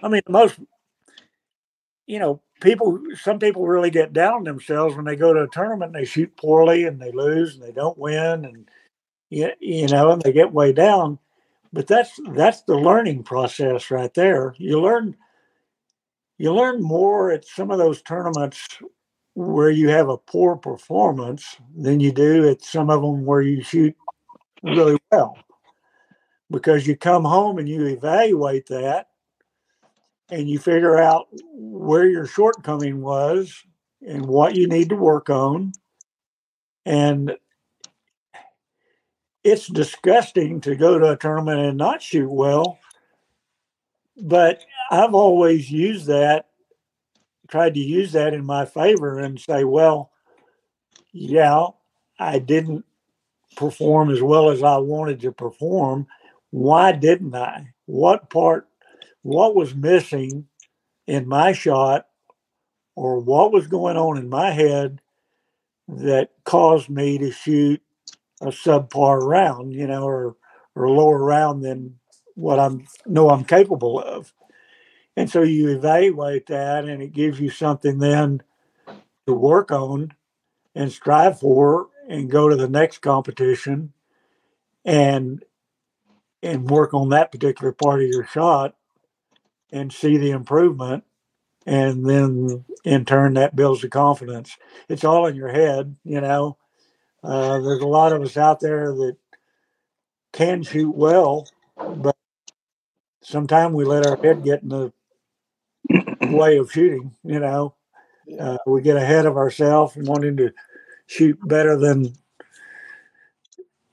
I mean, most, you know, people some people really get down on themselves when they go to a tournament and they shoot poorly and they lose and they don't win and you know and they get way down. But that's that's the learning process right there. You learn you learn more at some of those tournaments where you have a poor performance than you do at some of them where you shoot really well. Because you come home and you evaluate that and you figure out where your shortcoming was and what you need to work on. And it's disgusting to go to a tournament and not shoot well. But I've always used that, tried to use that in my favor and say, well, yeah, I didn't perform as well as I wanted to perform. Why didn't I? What part what was missing in my shot or what was going on in my head that caused me to shoot a subpar round, you know, or or lower round than what I'm know I'm capable of. And so you evaluate that and it gives you something then to work on and strive for and go to the next competition and and work on that particular part of your shot and see the improvement and then in turn that builds the confidence. It's all in your head you know? Uh, there's a lot of us out there that can shoot well but sometimes we let our head get in the way of shooting you know? Uh, we get ahead of ourselves wanting to shoot better than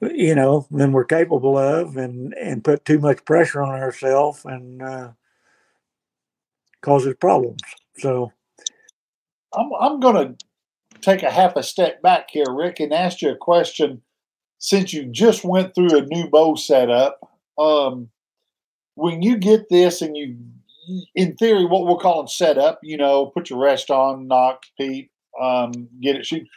you know than we're capable of and and put too much pressure on ourselves and uh, causes problems. So I'm, I'm going to take a half a step back here, Rick, and ask you a question. Since you just went through a new bow setup, um, when you get this and you, in theory, what we're calling setup, you know, put your rest on, nock, peep, um, get it shoot.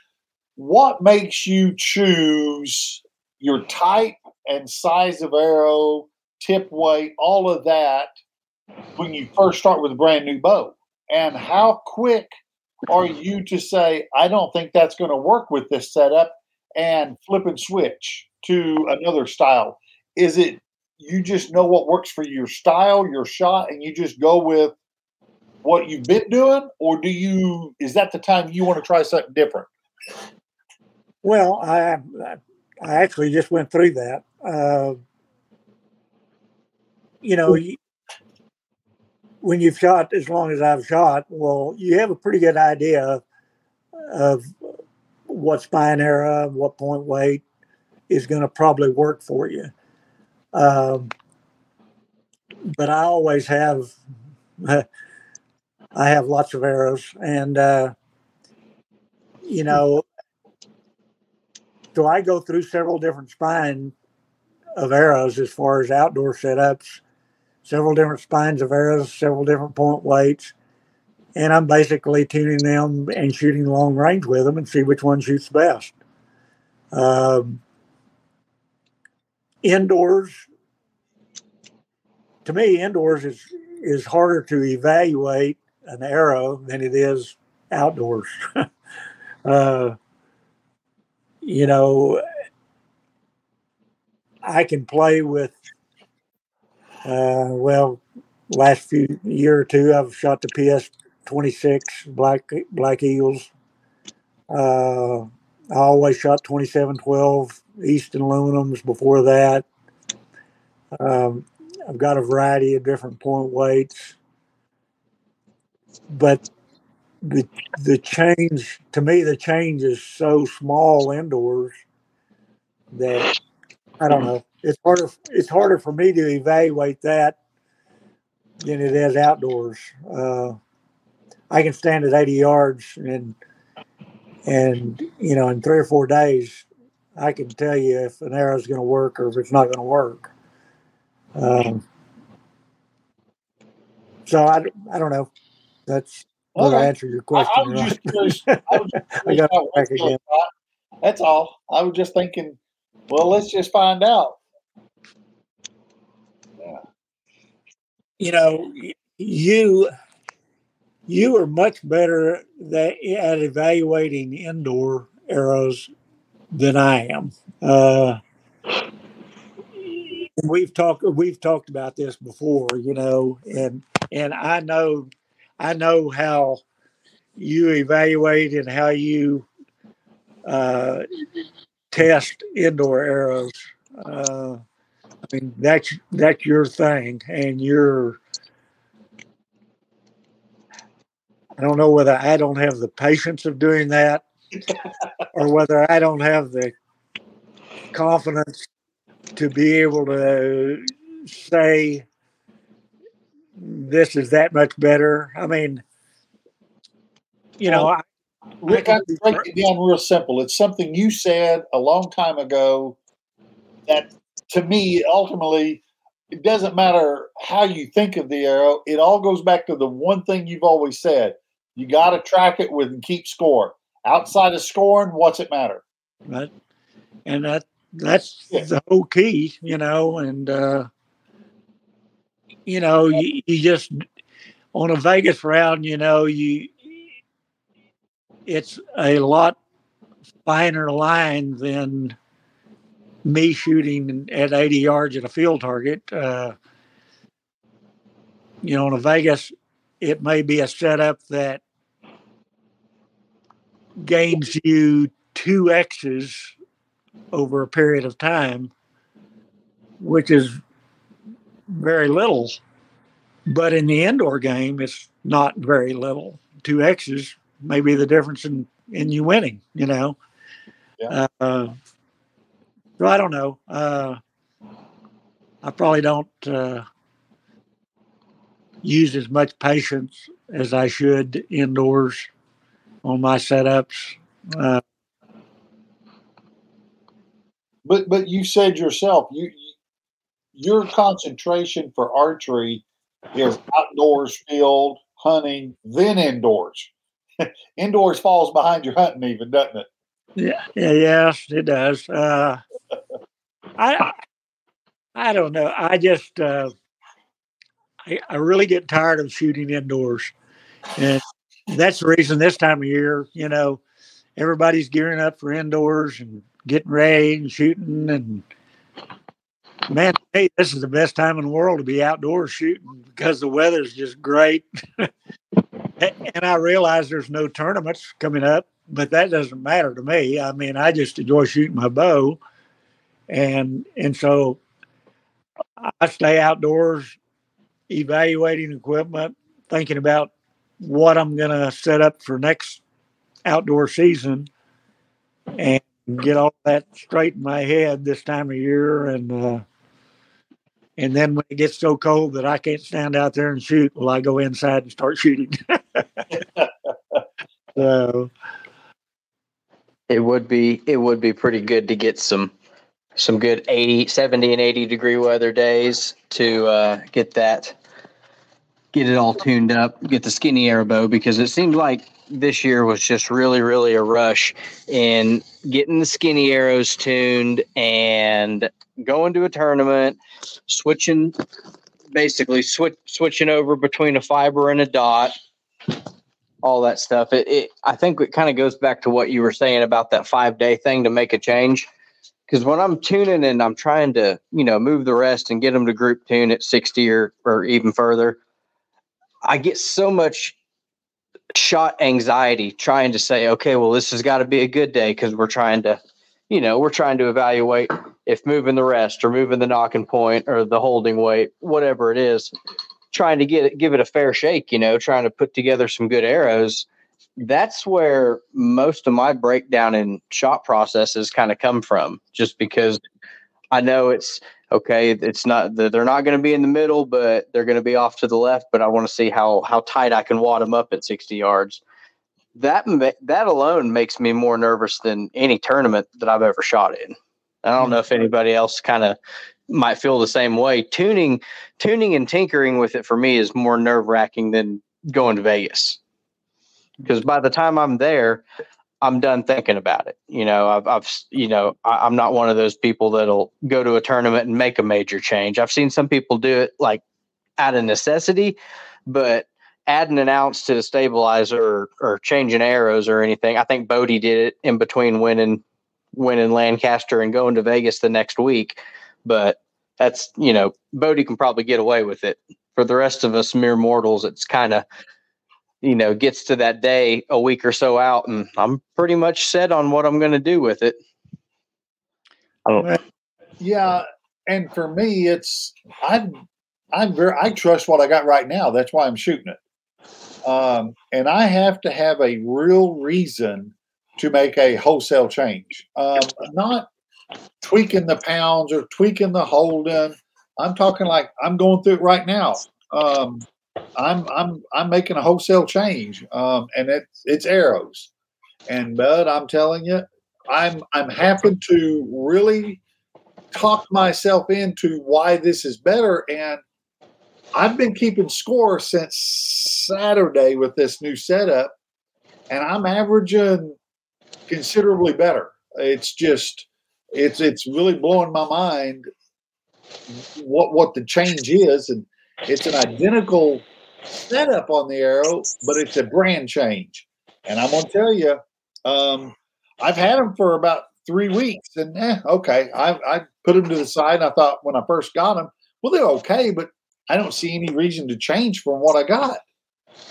What makes you choose your type and size of arrow, tip weight, all of that when you first start with a brand new bow? And how quick are you to say, I don't think that's going to work with this setup and flip and switch to another style? Is it you just know what works for your style, your shot, and you just go with what you've been doing? Or do you, is that the time you want to try something different? Well, I I actually just went through that. Uh, you know, you, when you've shot as long as I've shot, well, you have a pretty good idea of what spine era, what point weight is going to probably work for you. Um, but I always have, I have lots of arrows, and uh, you know, so I go through several different spine of arrows as far as outdoor setups, several different spines of arrows, several different point weights. And I'm basically tuning them and shooting long range with them and see which one shoots best. Um, indoors, to me, indoors is is harder to evaluate an arrow than it is outdoors. uh, you know, I can play with, uh, well, last few year or two, I've shot the PS 26 Black Black Eagles. Uh, I always shot 2712 Easton aluminums before that. Um, I've got a variety of different point weights, but the the change to me the change is so small indoors that I don't know. It's harder it's harder for me to evaluate that than it is outdoors. Uh, I can stand at 80 yards and and you know in three or four days I can tell you if an arrow is going to work or if it's not going to work. Um, so I, I don't know. That's well, I answer your question. I, I was just curious. I, was just curious I got back again. That's all. I was just thinking. Well, let's just find out. You know, you you are much better at evaluating indoor arrows than I am. Uh, we've talked we've talked about this before, you know, and and I know I know how you evaluate and how you uh, test indoor arrows. Uh, mean, that's that's your thing, and you're. I don't know whether I don't have the patience of doing that, or whether I don't have the confidence to be able to say this is that much better. I mean, you know, I, Rick, I, break it down real simple. It's something you said a long time ago that to me, ultimately, it doesn't matter how you think of the arrow. It all goes back to the one thing you've always said. You got to track it with and keep score. Outside of scoring, what's it matter? Right. And that that's yeah. the whole key, you know, and uh you know, you, you just on a Vegas round, you know, you it's a lot finer line than me shooting at 80 yards at a field target. Uh, you know, in a Vegas, it may be a setup that gains you two X's over a period of time, which is very little. But in the indoor game, it's not very little. Two X's may be the difference in, in you winning, you know. Yeah. Uh, so I don't know. Uh, I probably don't uh, use as much patience as I should indoors on my setups. Uh, but but you said yourself you your concentration for archery is outdoors, field, hunting, then indoors. indoors falls behind your hunting, even, doesn't it? Yeah, yeah yes, it does. Uh, I, I don't know. I just, uh, I, I really get tired of shooting indoors, and that's the reason this time of year, you know, everybody's gearing up for indoors and getting ready and shooting and man, hey, this is the best time in the world to be outdoors shooting because the weather's just great. and I realize there's no tournaments coming up but that doesn't matter to me. I mean, I just enjoy shooting my bow, and and so I stay outdoors, evaluating equipment, thinking about what I'm going to set up for next outdoor season, and get all that straight in my head this time of year, and uh, and then when it gets so cold that I can't stand out there and shoot, well, I go inside and start shooting. so it would be it would be pretty good to get some some good 80 70 and 80 degree weather days to uh, get that get it all tuned up get the skinny arrow bow because it seemed like this year was just really really a rush in getting the skinny arrows tuned and going to a tournament switching basically switch switching over between a fiber and a dot all that stuff. It, it I think it kind of goes back to what you were saying about that five day thing to make a change. Because when I'm tuning and I'm trying to, you know, move the rest and get them to group tune at 60 or, or even further, I get so much shot anxiety trying to say, okay, well, this has got to be a good day because we're trying to, you know, we're trying to evaluate if moving the rest or moving the nocking point or the holding weight, whatever it is, trying to get it, give it a fair shake, you know, trying to put together some good arrows. That's where most of my breakdown in shot processes kind of come from, just because I know it's okay. It's not they're not going to be in the middle, but they're going to be off to the left. But I want to see how how tight I can wad them up at sixty yards. That that alone makes me more nervous than any tournament that I've ever shot in. I don't know if mm-hmm. anybody else kind of might feel the same way. Tuning, tuning and tinkering with it for me is more nerve wracking than going to Vegas. Because by the time I'm there, I'm done thinking about it. You know, I've, I've you know, I, am not one of those people that'll go to a tournament and make a major change. I've seen some people do it like out of necessity, but adding an ounce to the stabilizer or, or changing arrows or anything. I think Bodie did it in between winning, winning Lancaster and going to Vegas the next week but that's you know Bodie can probably get away with it. For the rest of us mere mortals, it's kind of you know gets to that day a week or so out, and I'm pretty much set on what I'm going to do with it. Yeah, and for me, it's I'm I'm very I trust what I got right now. That's why I'm shooting it. Um, and I have to have a real reason to make a wholesale change. Um, not tweaking the pounds or tweaking the holding. I'm talking like I'm going through it right now. Um, I'm I'm I'm making a wholesale change, um, and it's it's arrows. And Bud, I'm telling you, I'm I'm having to really talk myself into why this is better. And I've been keeping score since Saturday with this new setup, and I'm averaging considerably better. It's just it's it's really blowing my mind what what the change is, and it's an identical setup on the arrow, but it's a brand change. And I'm gonna tell you, um, I've had them for about three weeks, and eh, okay, I, I put them to the side. And I thought when I first got them, well, they're okay, but I don't see any reason to change from what I got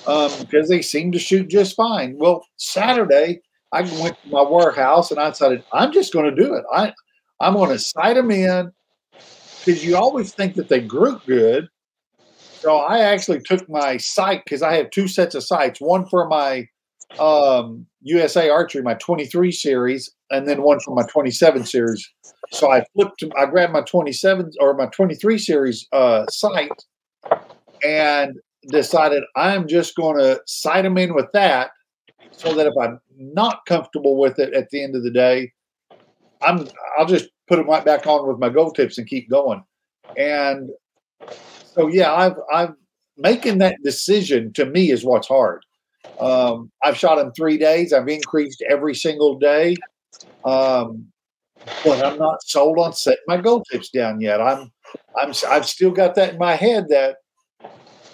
um, because they seem to shoot just fine. Well, Saturday I went to my warehouse and I decided I'm just going to do it. I I'm going to sight them in because you always think that they group good. So I actually took my sight because I have two sets of sights, one for my um, USA Archery, my 23 series, and then one for my 27 series. So I flipped, I grabbed my 27 or my 23 series uh, sight and decided I'm just going to sight them in with that so that if I'm not comfortable with it at the end of the day, I'm I'll just put them right back on with my gold tips and keep going. And so yeah, I've I've making that decision to me is what's hard. Um, I've shot in three days. I've increased every single day, um, but I'm not sold on setting my gold tips down yet. I'm I'm I've still got that in my head that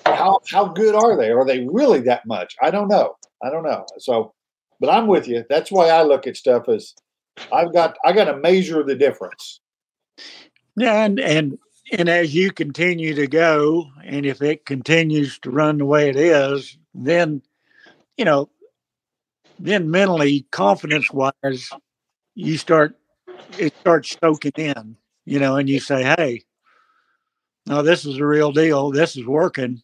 how how good are they? Are they really that much? I don't know. I don't know. So, but I'm with you. That's why I look at stuff as I've got I got to measure the difference. Yeah, and and and as you continue to go, and if it continues to run the way it is, then you know then mentally, confidence wise, you start it starts soaking in, you know, and you say, "Hey, no, this is a real deal. This is working."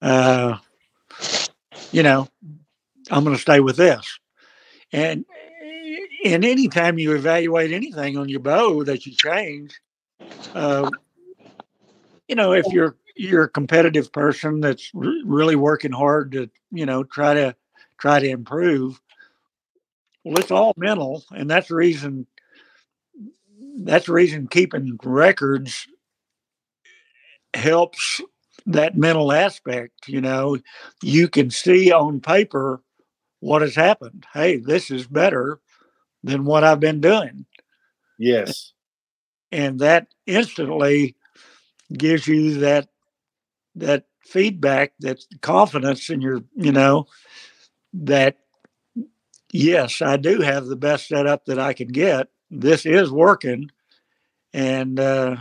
Uh, you know, I'm going to stay with this. And and anytime you evaluate anything on your bow that you change, uh, you know, if you're you're a competitive person that's re- really working hard to, you know, try to try to improve, well, it's all mental, and that's the reason. That's the reason keeping records helps that mental aspect. You know, you can see on paper what has happened. Hey, this is better than what I've been doing. Yes. And that instantly gives you that that feedback, that confidence in your, you know, that yes, I do have the best setup that I can get. This is working. And uh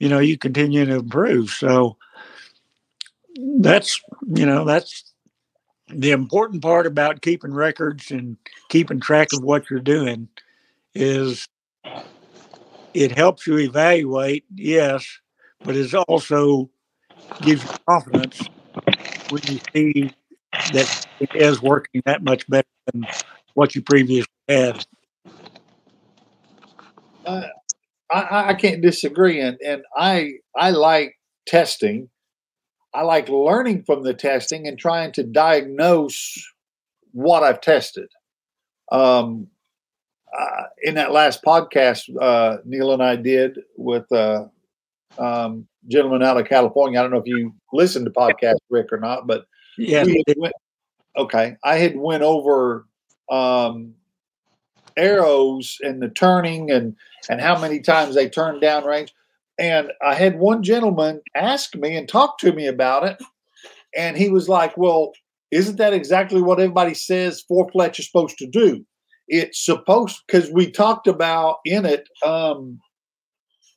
you know, you continue to improve. So that's you know, that's the important part about keeping records and keeping track of what you're doing is it helps you evaluate, yes, but it also gives you confidence when you see that it is working that much better than what you previously had. Uh, I, I can't disagree, and and I I like testing I like learning from the testing and trying to diagnose what I've tested. Um, uh, in that last podcast, uh, Neil and I did with a uh, um, gentleman out of California. I don't know if you listened to podcast Rick or not, but yeah. Went, okay, I had went over um, arrows and the turning and and how many times they turn down range. And I had one gentleman ask me and talk to me about it. And he was like, Well, isn't that exactly what everybody says four fletch is supposed to do? It's supposed because we talked about in it. Um,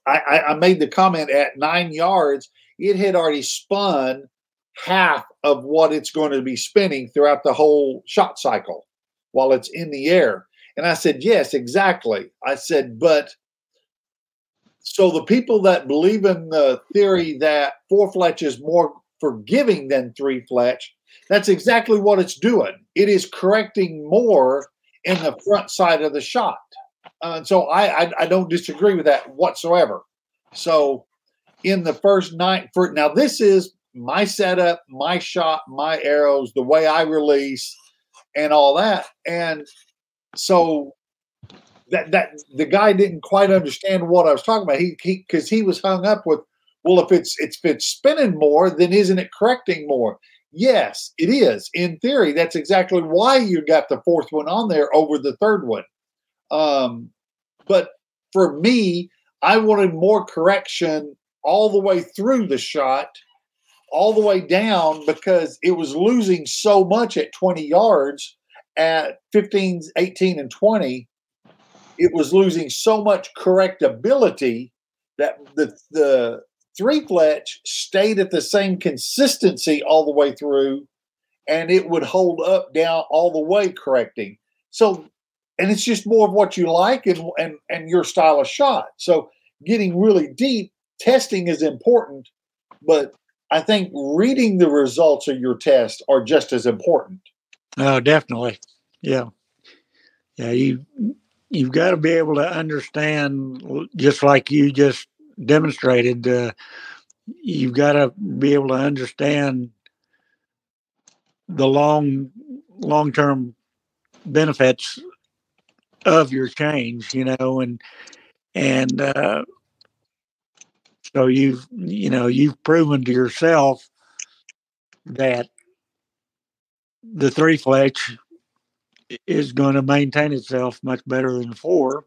I, I made the comment at nine yards, it had already spun half of what it's going to be spinning throughout the whole shot cycle while it's in the air. And I said, Yes, exactly. I said, But so the people that believe in the theory that four fletch is more forgiving than three fletch, that's exactly what it's doing. It is correcting more in the front side of the shot. Uh, and so I, I, I don't disagree with that whatsoever. So in the first night for now this is my setup, my shot, my arrows, the way I release and all that. And so that that the guy didn't quite understand what I was talking about. He he because he was hung up with, well, if it's it's if it's spinning more, then isn't it correcting more? Yes, it is. In theory, that's exactly why you got the fourth one on there over the third one. Um, but for me, I wanted more correction all the way through the shot, all the way down because it was losing so much at 20 yards at 15, 18, and 20 it was losing so much correctability that the the three fletch stayed at the same consistency all the way through and it would hold up down all the way correcting. So and it's just more of what you like and and and your style of shot. So getting really deep testing is important but i think reading the results of your test are just as important. Oh definitely. Yeah. Yeah you you've got to be able to understand, just like you just demonstrated. Uh, you've got to be able to understand the long, long term benefits of your change. You know, and and uh, so you've you know you've proven to yourself that the three fletch is going to maintain itself much better than four.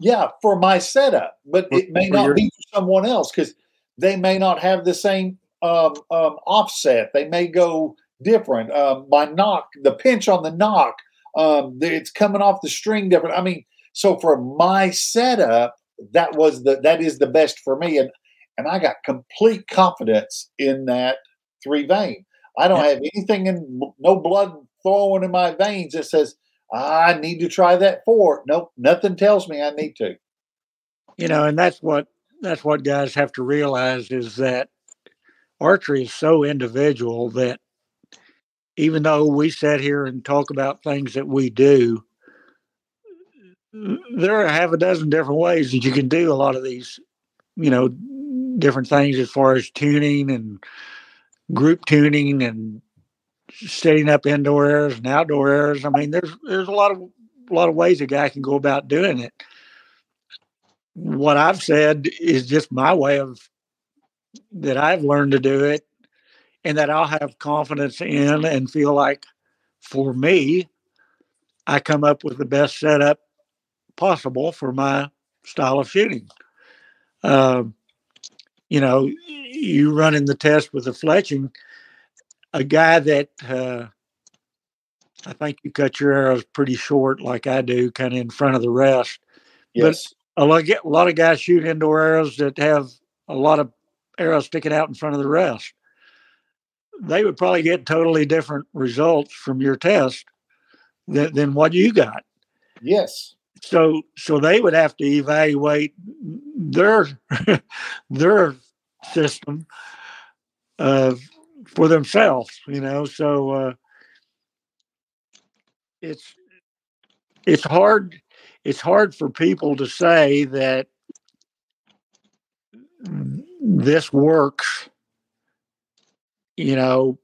Yeah, for my setup, but it may not be for someone else because they may not have the same um, um, offset. They may go different. Um, my nock, the pinch on the nock, um, it's coming off the string different. I mean, so for my setup, that was the that is the best for me, and and I got complete confidence in that three vane. I don't yeah. have anything in no blood flowing in my veins that says I need to try that four. Nope, nothing tells me I need to. You know, and that's what that's what guys have to realize is that archery is so individual that even though we sit here and talk about things that we do, there are half a dozen different ways that you can do a lot of these, you know, different things as far as tuning and group tuning and setting up indoor airs and outdoor airs. I mean, there's there's a lot of a lot of ways a guy can go about doing it. What I've said is just my way of that I've learned to do it and that I'll have confidence in and feel like for me, I come up with the best setup possible for my style of shooting. Um, you know, you running the test with the fletching, a guy that uh, I think you cut your arrows pretty short, like I do, kind of in front of the rest. Yes. But a lot, a lot of guys shoot indoor arrows that have a lot of arrows sticking out in front of the rest. They would probably get totally different results from your test than, than what you got. Yes. So, so they would have to evaluate their their system of for themselves, you know. So uh, it's it's hard it's hard for people to say that this works. You know,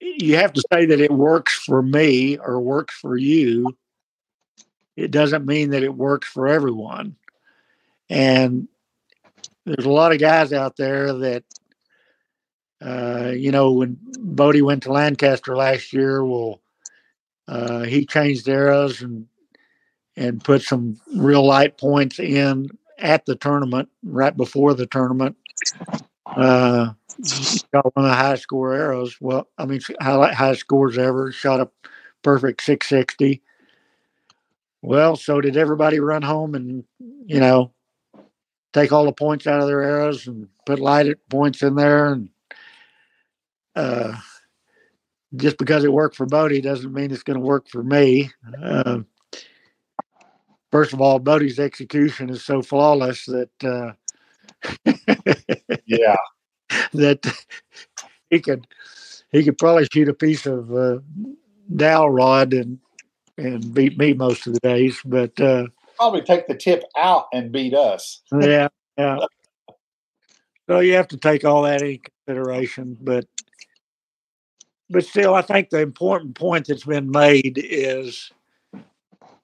you have to say that it works for me or works for you. It doesn't mean that it works for everyone. And there's a lot of guys out there that uh, you know, when Bodie went to Lancaster last year, well, uh, he changed arrows and and put some real light points in at the tournament, right before the tournament. Uh, got one of the high score arrows. Well, I mean, high, high scores ever. Shot a perfect 660. Well, so did everybody run home and, you know, take all the points out of their arrows and put light points in there and uh, just because it worked for Bodie doesn't mean it's going to work for me. Uh, first of all, Bodie's execution is so flawless that uh, yeah, that he could he could probably shoot a piece of uh, dowel rod and and beat me most of the days. But uh, probably take the tip out and beat us. yeah, yeah. So you have to take all that in consideration, but but still, I think the important point that's been made is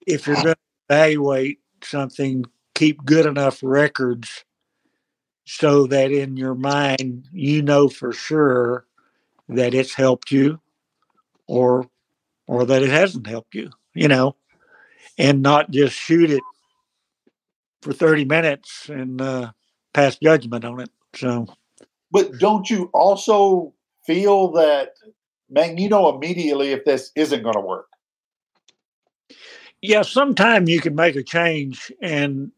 if you're going to evaluate something, keep good enough records so that in your mind you know for sure that it's helped you or or that it hasn't helped you you know? And not just shoot it for 30 minutes and uh, pass judgment on it so. But don't you also feel that man, you know immediately if this isn't going to work. Yeah, sometime you can make a change and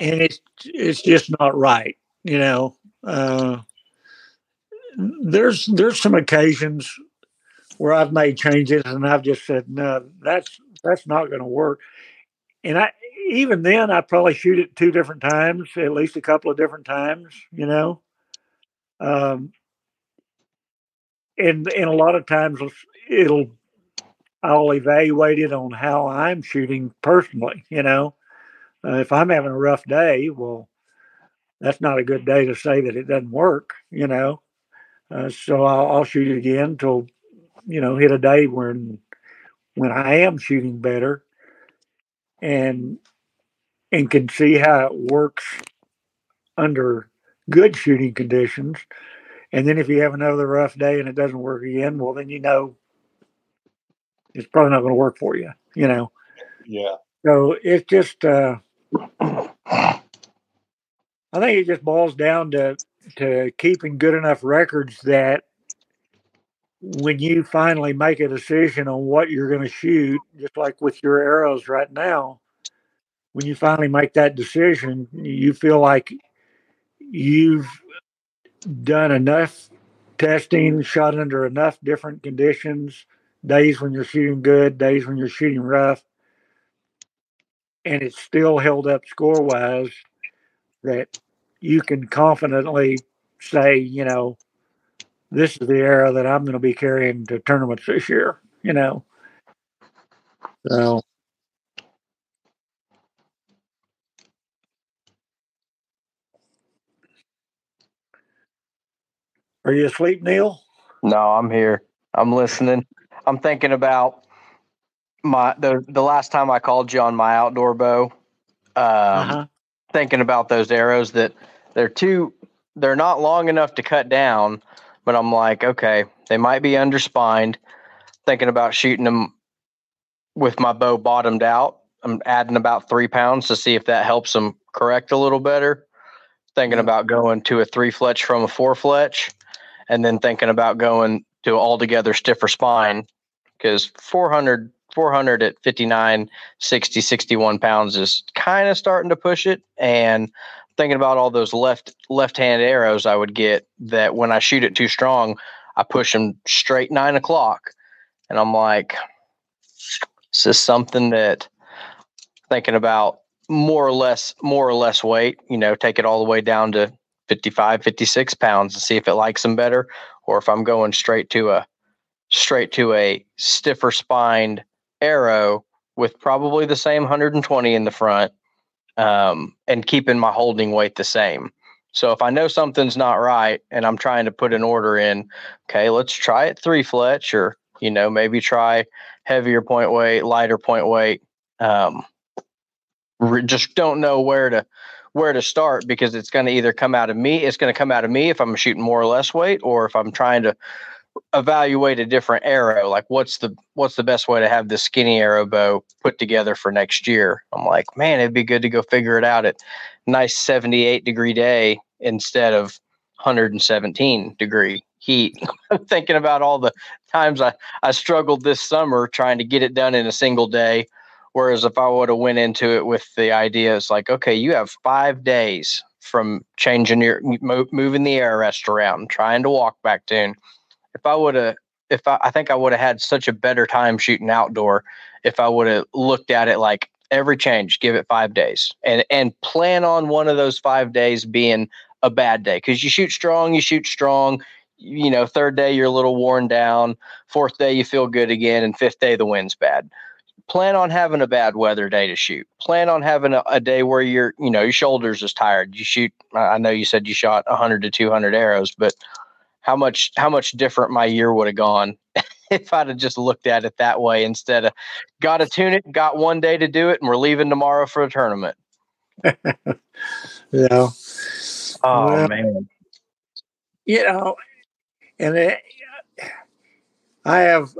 and it's it's just not right, you know. Uh, there's there's some occasions where I've made changes and I've just said no, that's that's not going to work. And I even then I probably shoot it two different times, at least a couple of different times, you know. Um, and and a lot of times it'll I'll evaluate it on how I'm shooting personally. You know, uh, if I'm having a rough day, well, that's not a good day to say that it doesn't work. You know, uh, so I'll, I'll shoot it again until you know hit a day when when I am shooting better, and and can see how it works under good shooting conditions and then if you have another rough day and it doesn't work again, well, then you know it's probably not going to work for you, you know? Yeah. So it's just, uh, I think it just boils down to, to keeping good enough records that when you finally make a decision on what you're going to shoot, just like with your arrows right now, when you finally make that decision, you feel like you've done enough testing, shot under enough different conditions, days when you're shooting good, days when you're shooting rough, and it's still held up score wise that you can confidently say, you know, this is the arrow that I'm going to be carrying to tournaments this year, you know. So Are you asleep, Neil? No, I'm here. I'm listening. I'm thinking about my the the last time I called you on my outdoor bow. Um, uh-huh. Thinking about those arrows that they're too they're not long enough to cut down, but I'm like, okay, they might be underspined. Thinking about shooting them with my bow bottomed out. I'm adding about three pounds to see if that helps them correct a little better. Thinking about going to a three fletch from a four fletch and then thinking about going to altogether stiffer spine because 400 400 at 59 60 61 pounds is kind of starting to push it. And thinking about all those left left hand arrows i would get that when i shoot it too strong i push them straight nine o'clock. And i'm like this is something that thinking about more or less more or less weight you know take it all the way down to 55, 56 pounds and see if it likes them better, or if I'm going straight to a straight to a stiffer spined arrow with probably the same 120 in the front, um, and keeping my holding weight the same. So if I know something's not right and I'm trying to put an order in, okay, let's try it three fletch, or you know maybe try heavier point weight, lighter point weight. Um, just don't know where to where to start because it's going to either come out of me, it's going to come out of me if I'm shooting more or less weight, or if I'm trying to evaluate a different arrow. Like what's the what's the best way to have this skinny arrow bow put together for next year? I'm like, man, it'd be good to go figure it out at nice 78 degree day instead of 117 degree heat. I'm thinking about all the times I, I struggled this summer trying to get it done in a single day Whereas if I would have went into it with the idea, it's like, okay, you have five days from changing your moving the arrow rest around, trying to walk back tune. If I would have, if I, I think I would have had such a better time shooting outdoor if I would have looked at it like every change, give it five days, and and plan on one of those five days being a bad day because you shoot strong, you shoot strong. You know, third day you're a little worn down. Fourth day you feel good again, and fifth day the wind's bad plan on having a bad weather day to shoot. Plan on having a, a, day where your you know your shoulders is tired. You shoot. I know you said you shot 100 to 200 arrows, but how much how much different my year would have gone if I'd have just looked at it that way instead of got to tune it, got one day to do it, and we're leaving tomorrow for a tournament. yeah. Oh well, man. You know, and it, I have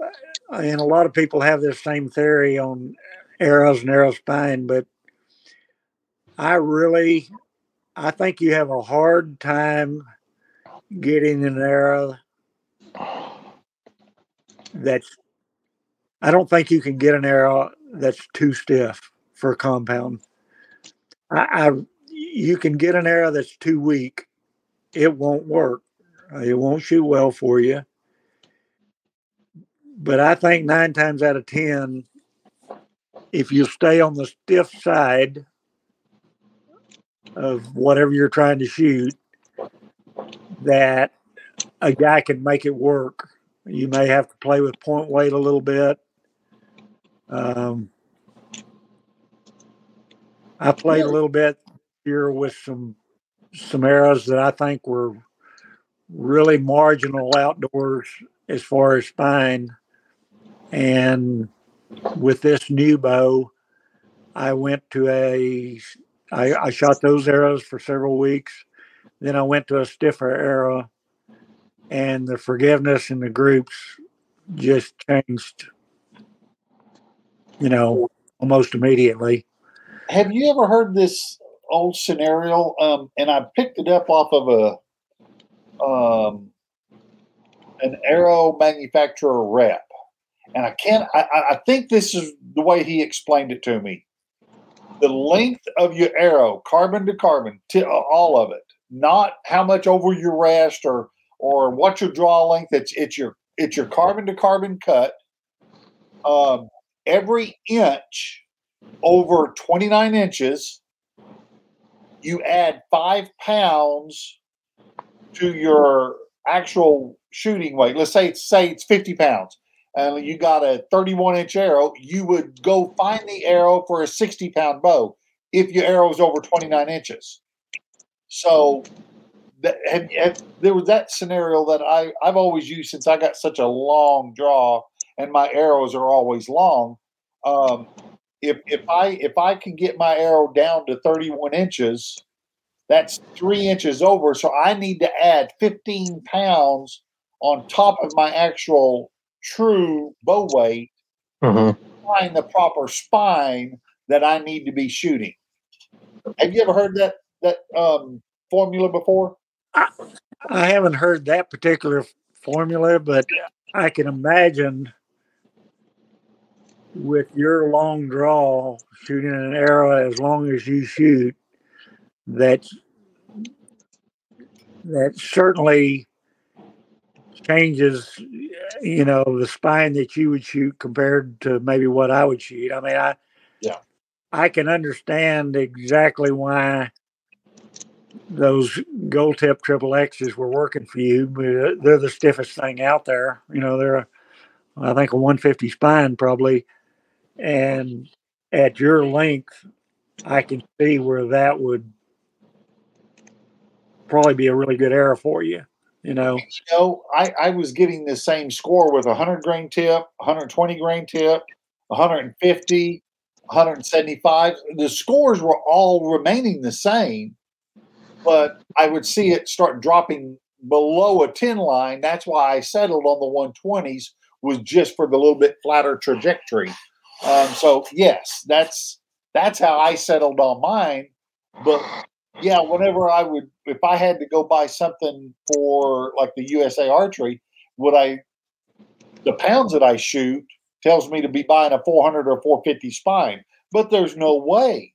and a lot of people have this same theory on arrows and arrow spine, but I really, I think you have a hard time getting an arrow that's. I don't think you can get an arrow that's too stiff for a compound. I, I you can get an arrow that's too weak, it won't work. It won't shoot well for you but I think nine times out of 10, if you stay on the stiff side of whatever you're trying to shoot, that a guy can make it work. You may have to play with point weight a little bit. Um, I played a little bit here with some some arrows that I think were really marginal outdoors as far as spine. And with this new bow, I went to a, I, I shot those arrows for several weeks. Then I went to a stiffer arrow, and the forgiveness in the groups just changed, you know, almost immediately. Have you ever heard this old scenario? Um, and I picked it up off of a um, an arrow manufacturer rep and I can't. I, I think this is the way he explained it to me. The length of your arrow, carbon to carbon, to, all of it, not how much over your rest or or what's your draw length? It's it's your it's your carbon to carbon cut. Um, every inch over 29 inches, you add five pounds to your actual shooting weight. Let's say it's say it's 50 pounds and you got a 31 inch arrow, you would go find the arrow for a 60 pound bow if your arrow is over 29 inches. So that, and, and there was that scenario that I, I've always used since I got such a long draw and my arrows are always long. Um, if if I if I can get my arrow down to 31 inches, that's three inches over. So I need to add 15 pounds on top of my actual true bow weight, Mm-hmm. find the proper spine that I need to be shooting. Have you ever heard that that um, formula before? I haven't heard that particular formula, but I can imagine with your long draw shooting an arrow as long as you shoot that that certainly changes you know the spine that you would shoot compared to maybe what I would shoot. I mean I Yeah. I can understand exactly why those gold tip triple X's were working for you. Uh, they're the stiffest thing out there. You know, they're a, I think a 150 spine probably, and at your length, I can see where that would probably be a really good arrow for you. You know, You know, I, I was getting the same score with a 100 grain tip, 120 grain tip, 150, 175. The scores were all remaining the same, but I would see it start dropping below a 10 line. That's why I settled on the 120s, was just for the little bit flatter trajectory. Um, so, yes, that's that's how I settled on mine. But yeah, whenever I would, if I had to go buy something for like the USA Archery, would I, the pounds that I shoot tells me to be buying a 400 or 450 spine, but there's no way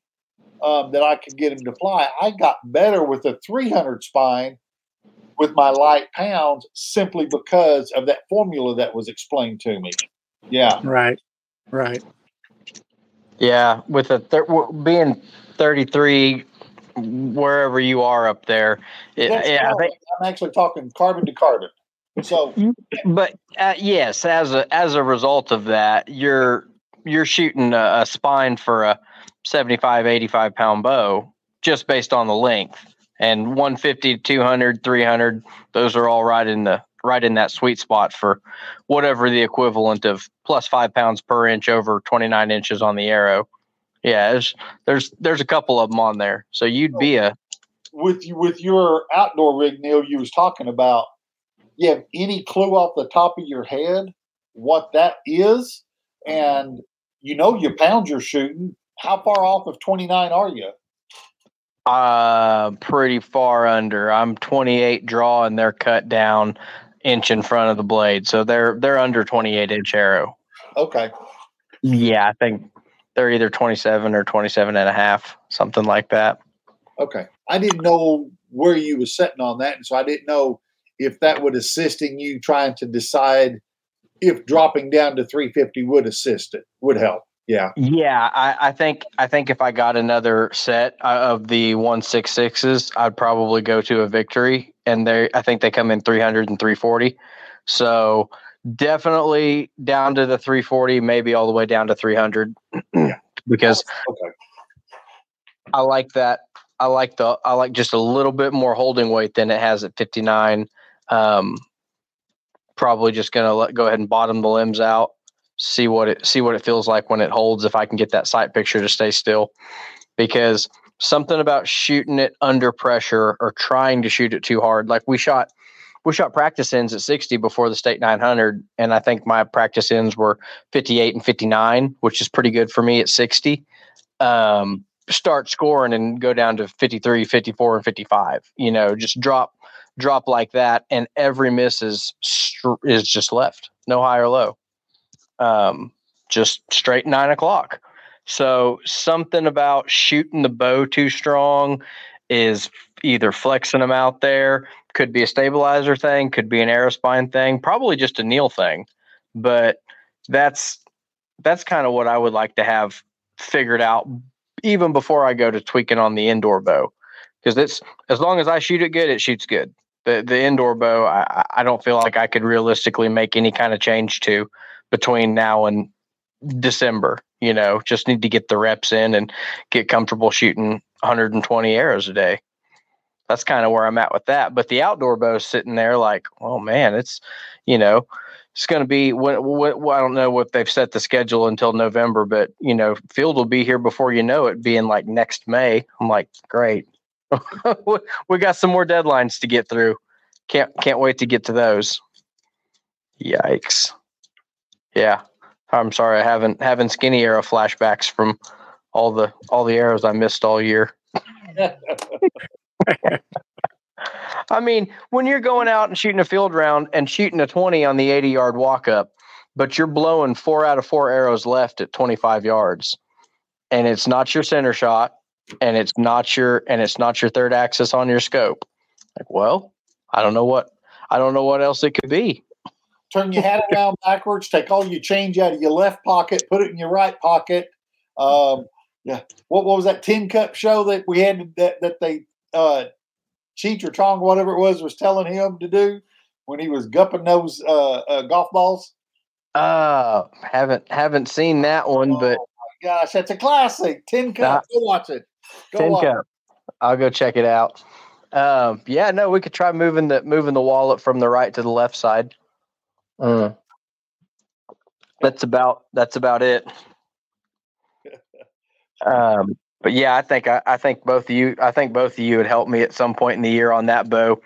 um, that I could get him to fly. I got better with a 300 spine with my light pounds simply because of that formula that was explained to me. Yeah. right, right. Yeah, with a thir- being 33, wherever you are up there, it, yeah, think, I'm actually talking carbon to carbon. So but uh, yes, as a as a result of that, you're you're shooting a, a spine for a 75, 85 pound bow just based on the length, and 150 200, 300, those are all right in the right in that sweet spot for whatever the equivalent of plus five pounds per inch over 29 inches on the arrow. Yeah, there's there's there's a couple of them on there, so you'd be a with you with your outdoor rig, Neil, you was talking about. You have any clue off the top of your head what that is, and you know your pounds you're shooting. How far off of 29 are you? Uh, pretty far under. I'm 28 draw, and they're cut down inch in front of the blade, so they're they're under 28 inch arrow. Okay, Yeah, I think they're either 27 or 27 and a half, something like that. okay. I didn't know where you was setting on that, and so I didn't know if that would assist in you trying to decide if dropping down to 350 would assist it, would help. Yeah. Yeah, I, I think I think if I got another set uh, of the 166s, I'd probably go to a victory, and they I think they come in 300 and 340. So definitely down to the 340, maybe all the way down to 300, because Okay. I like that. I like the I like just a little bit more holding weight than it has at 59. Um, probably just gonna let go ahead and bottom the limbs out, see what it see what it feels like when it holds. If I can get that sight picture to stay still, because something about shooting it under pressure or trying to shoot it too hard. Like we shot we shot practice ends at 60 before the state 900 and i think my practice ends were 58 and 59 which is pretty good for me at 60 um, start scoring and go down to 53 54 and 55 you know just drop drop like that and every miss is is just left no high or low. Um, just straight nine o'clock. So something about shooting the bow too strong is either flexing them out there, could be a stabilizer thing, could be an arrow spine thing, probably just a Neil thing. But that's that's kind of what I would like to have figured out even before I go to tweaking on the indoor bow. Because it's as long as I shoot it good, it shoots good. The the indoor bow, I, I don't feel like I could realistically make any kind of change to between now and December. You know, just need to get the reps in and get comfortable shooting 120 arrows a day. That's kind of where I'm at with that. But the outdoor bow sitting there, like, oh man, it's you know, it's going to be what, I don't know what they've set the schedule until November, but you know, field will be here before you know it, being like next May. I'm like, great, we got some more deadlines to get through. Can't can't wait to get to those. Yikes! Yeah, I'm sorry, I haven't having skinny arrow flashbacks from all the all the arrows I missed all year. I mean, when you're going out and shooting a field round and shooting a 20 on the 80 yard walk up, but you're blowing four out of four arrows left at 25 yards, and it's not your center shot, and it's not your and it's not your third axis on your scope. Like, well, I don't know what I don't know what else it could be. Turn your hat around backwards. Take all your change out of your left pocket. Put it in your right pocket. Um, yeah. What, what was that tin cup show that we had that that they uh, Cheech or Chong, whatever it was, was telling him to do when he was gupping those uh, uh, golf balls? Uh, haven't haven't seen that one, oh, but gosh, that's a classic. Tin Cup. Go watch it. Go Tin watch Cup. I'll go check it out. Um, yeah, no, we could try moving the moving the wallet from the right to the left side. Uh, that's about that's about it. Um, but yeah, I think I, I, think both of you I think both of you would help me at some point in the year on that bow.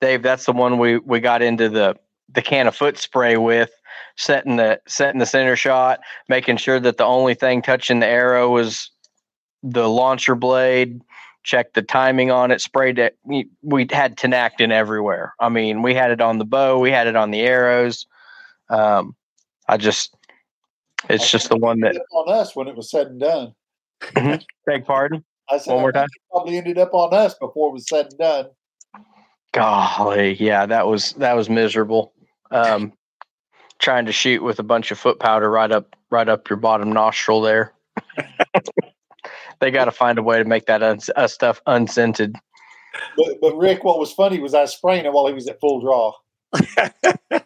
Dave, that's the one we we got into the the can of foot spray with, setting the setting the center shot, making sure that the only thing touching the arrow was the launcher blade. Checked the timing on it. Sprayed it. We had Tinactin everywhere. I mean, we had it on the bow. We had it on the arrows. Um, I just, it's just the one that on us when it was said and done. Mm-hmm. Beg pardon. I said one more time. Probably ended up on us before it was said and done. Golly, yeah, that was that was miserable. Um, trying to shoot with a bunch of foot powder right up right up your bottom nostril there. they got to find a way to make that un- uh, stuff unscented. But, but Rick, what was funny was I was spraying it while he was at full draw.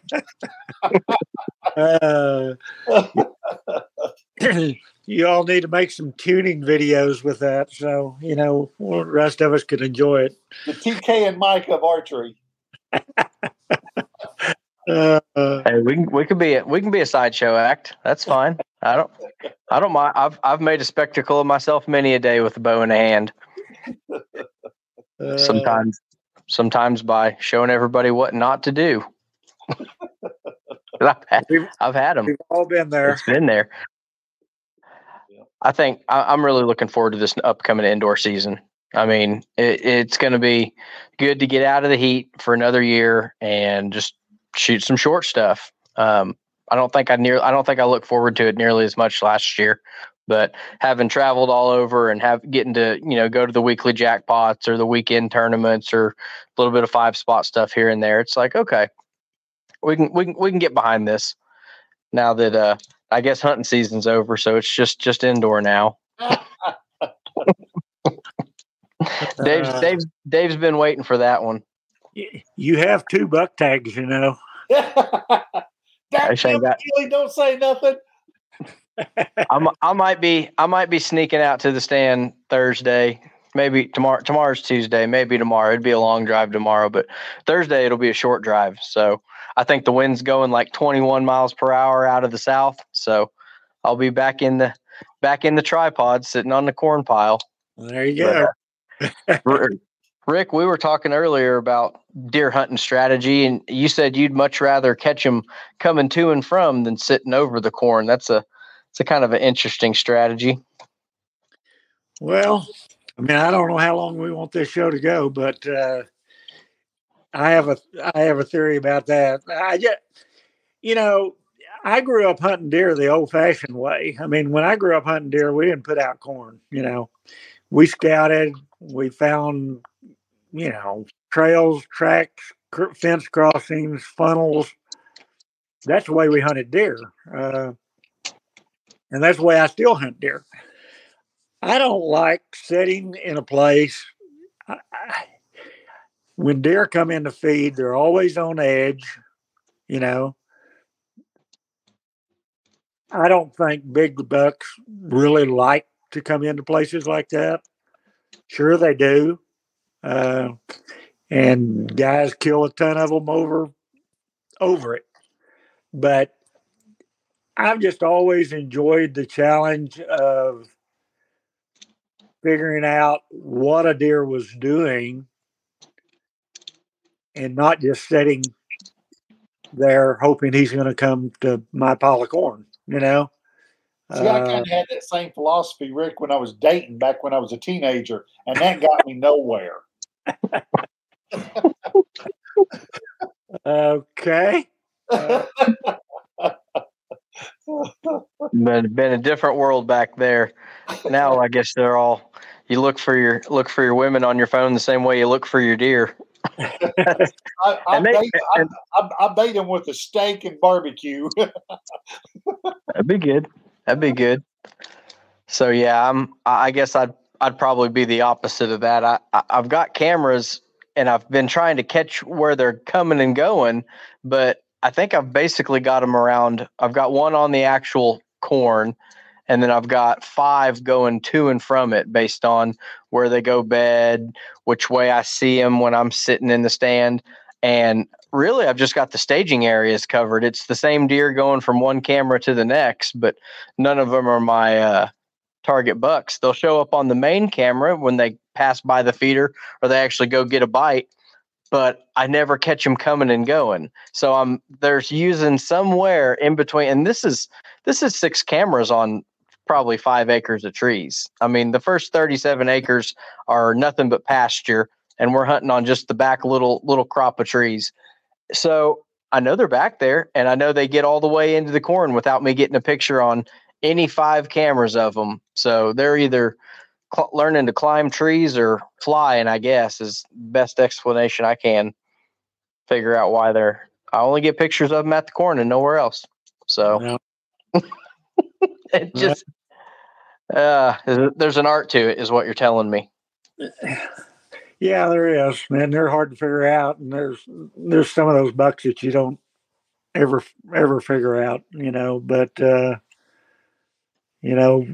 uh, you all need to make some tuning videos with that, so you know the rest of us can enjoy it. The TK and Mike of archery. uh, hey, we can we can be a, we can be a sideshow act. That's fine. I don't I don't mind. I've I've made a spectacle of myself many a day with a bow in a hand. Uh, sometimes sometimes by showing everybody what not to do. I've, had, I've had them. We've all been there. It's been there. I think I, am really looking forward to this upcoming indoor season. I mean, it, it's going to be good to get out of the heat for another year and just shoot some short stuff. Um, I don't think I near I don't think I look forward to it nearly as much last year. But having traveled all over and have getting to you know go to the weekly jackpots or the weekend tournaments or a little bit of five spot stuff here and there, it's like okay, we can we can we can get behind this now that uh I guess hunting season's over, so it's just just indoor now. Dave's uh, Dave's Dave's been waiting for that one. You have two buck tags, you know. that got, really don't say nothing. I'm, I might be I might be sneaking out to the stand Thursday. Maybe tomorrow. Tomorrow's Tuesday. Maybe tomorrow. It'd be a long drive tomorrow, but Thursday it'll be a short drive. So I think the wind's going like 21 miles per hour out of the south. So I'll be back in the back in the tripod sitting on the corn pile. There you go. Rick, we were talking earlier about deer hunting strategy, and you said you'd much rather catch them coming to and from than sitting over the corn. That's a it's a kind of an interesting strategy. Well, I mean, I don't know how long we want this show to go, but uh, I have a I have a theory about that. I just, you know, I grew up hunting deer the old-fashioned way. I mean, when I grew up hunting deer, we didn't put out corn. You know, we scouted, we found you know, trails, tracks, fence crossings, funnels. That's the way we hunted deer. Uh, and that's the way I still hunt deer. I don't like sitting in a place. I, I, when deer come in to feed, they're always on edge, you know. I don't think big bucks really like to come into places like that. Sure, they do. Uh, and guys kill a ton of them over over it. But I've just always enjoyed the challenge of figuring out what a deer was doing and not just sitting there hoping he's going to come to my pile of corn, you know? See, I Uh, kind of had that same philosophy, Rick, when I was dating back when I was a teenager, and that got me nowhere. okay. Uh, Been been a different world back there. Now I guess they're all you look for your look for your women on your phone the same way you look for your deer. I, I, And they- bait, I, I, I bait them with a steak and barbecue. That'd be good. That'd be good. So yeah, I'm. I I guess I'd I'd probably be the opposite of that. I I've got cameras and I've been trying to catch where they're coming and going, but I think I've basically got them around. I've got one on the actual corn, and then I've got five going to and from it based on where they go bed, which way I see them when I'm sitting in the stand, and really I've just got the staging areas covered. It's the same deer going from one camera to the next, but none of them are my uh, target bucks. They'll show up on the main camera when they pass by the feeder or they actually go get a bite, but I never catch them coming and going. So I'm there's using somewhere in between, and this is this is six cameras on probably five acres of trees. I mean, the first 37 acres are nothing but pasture, and we're hunting on just the back little little crop of trees. So I know they're back there, and I know they get all the way into the corn without me getting a picture on any five cameras of them. So they're either cl- learning to climb trees or flying. I guess is the best explanation I can figure out why they're. I only get pictures of them at the corn and nowhere else. So no. it just uh, there's an art to it, is what you're telling me. Yeah, there is, man. They're hard to figure out, and there's there's some of those bucks that you don't ever ever figure out, you know. But uh, you know,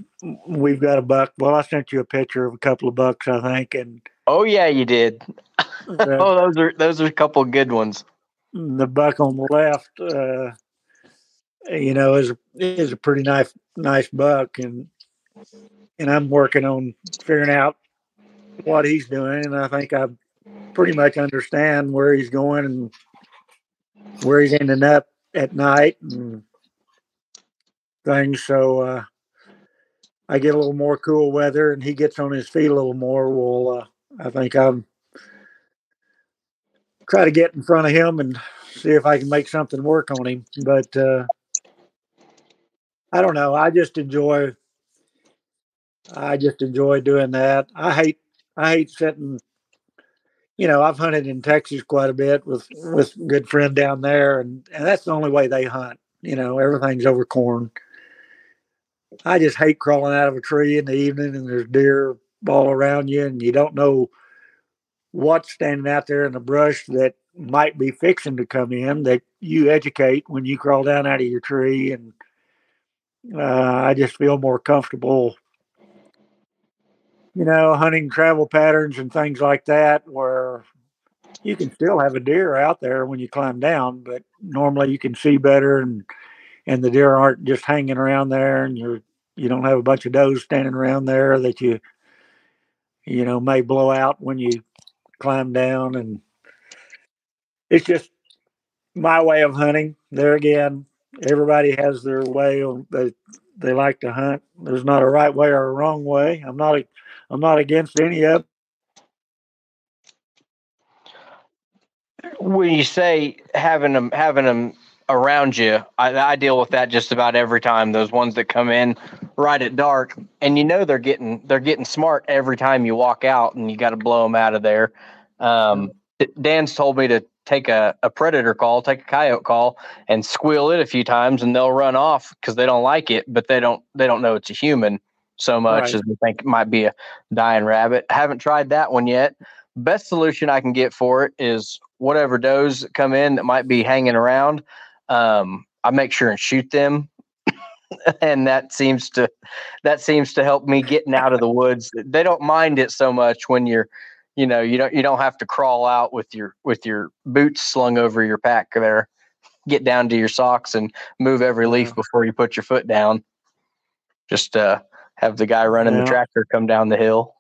we've got a buck. Well, I sent you a picture of a couple of bucks, I think, and Oh yeah, you did. the, Oh, those are those are a couple of good ones. the buck on the left, uh, you know, is is a pretty nice nice buck, and and I'm working on figuring out what he's doing, and I think I pretty much understand where he's going and where he's ending up at night and things. So uh, I get a little more cool weather, and he gets on his feet a little more. Well, uh, I think I'm try to get in front of him and see if I can make something work on him. But uh, I don't know. I just enjoy. I just enjoy doing that. I hate. I hate sitting. You know, I've hunted in Texas quite a bit with with good friend down there, and and that's the only way they hunt. You know, everything's over corn. I just hate crawling out of a tree in the evening and there's deer all around you, and you don't know what's standing out there in the brush that might be fixing to come in that you educate when you crawl down out of your tree and uh, i just feel more comfortable you know hunting travel patterns and things like that where you can still have a deer out there when you climb down but normally you can see better and and the deer aren't just hanging around there and you're you don't have a bunch of does standing around there that you you know may blow out when you climb down and it's just my way of hunting. There again everybody has their way they they like to hunt. There's not a right way or a wrong way. I'm not a, i'm not against any of when you say having them having them around you, I, I deal with that just about every time. Those ones that come in right at dark, and you know they're getting they're getting smart every time you walk out, and you got to blow them out of there. Um, Dan's told me to take a, a predator call, take a coyote call, and squeal it a few times, and they'll run off because they don't like it, but they don't they don't know it's a human so much Right. as we think it might be a dying rabbit. Haven't tried that one yet. Best solution I can get for it is whatever does come in that might be hanging around. Um, I make sure and shoot them, and that seems to that seems to help me getting out of the woods. They don't mind it so much when you're you know you don't you don't have to crawl out with your with your boots slung over your pack there get down to your socks and move every leaf before you put your foot down just uh have the guy running Yeah. the tractor come down the hill.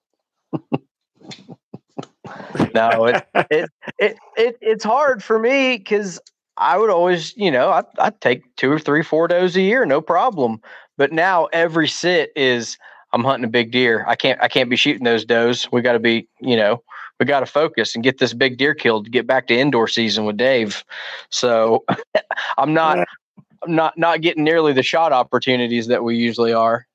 No it, it it it it's hard for me because i would always you know I, i'd take two or three four does a year no problem. But now every sit is i'm hunting a big deer. I can't i can't be shooting those does. We got to be you know we got to focus and get this big deer killed to get back to indoor season with dave. So i'm not i'm not not getting nearly the shot opportunities that we usually are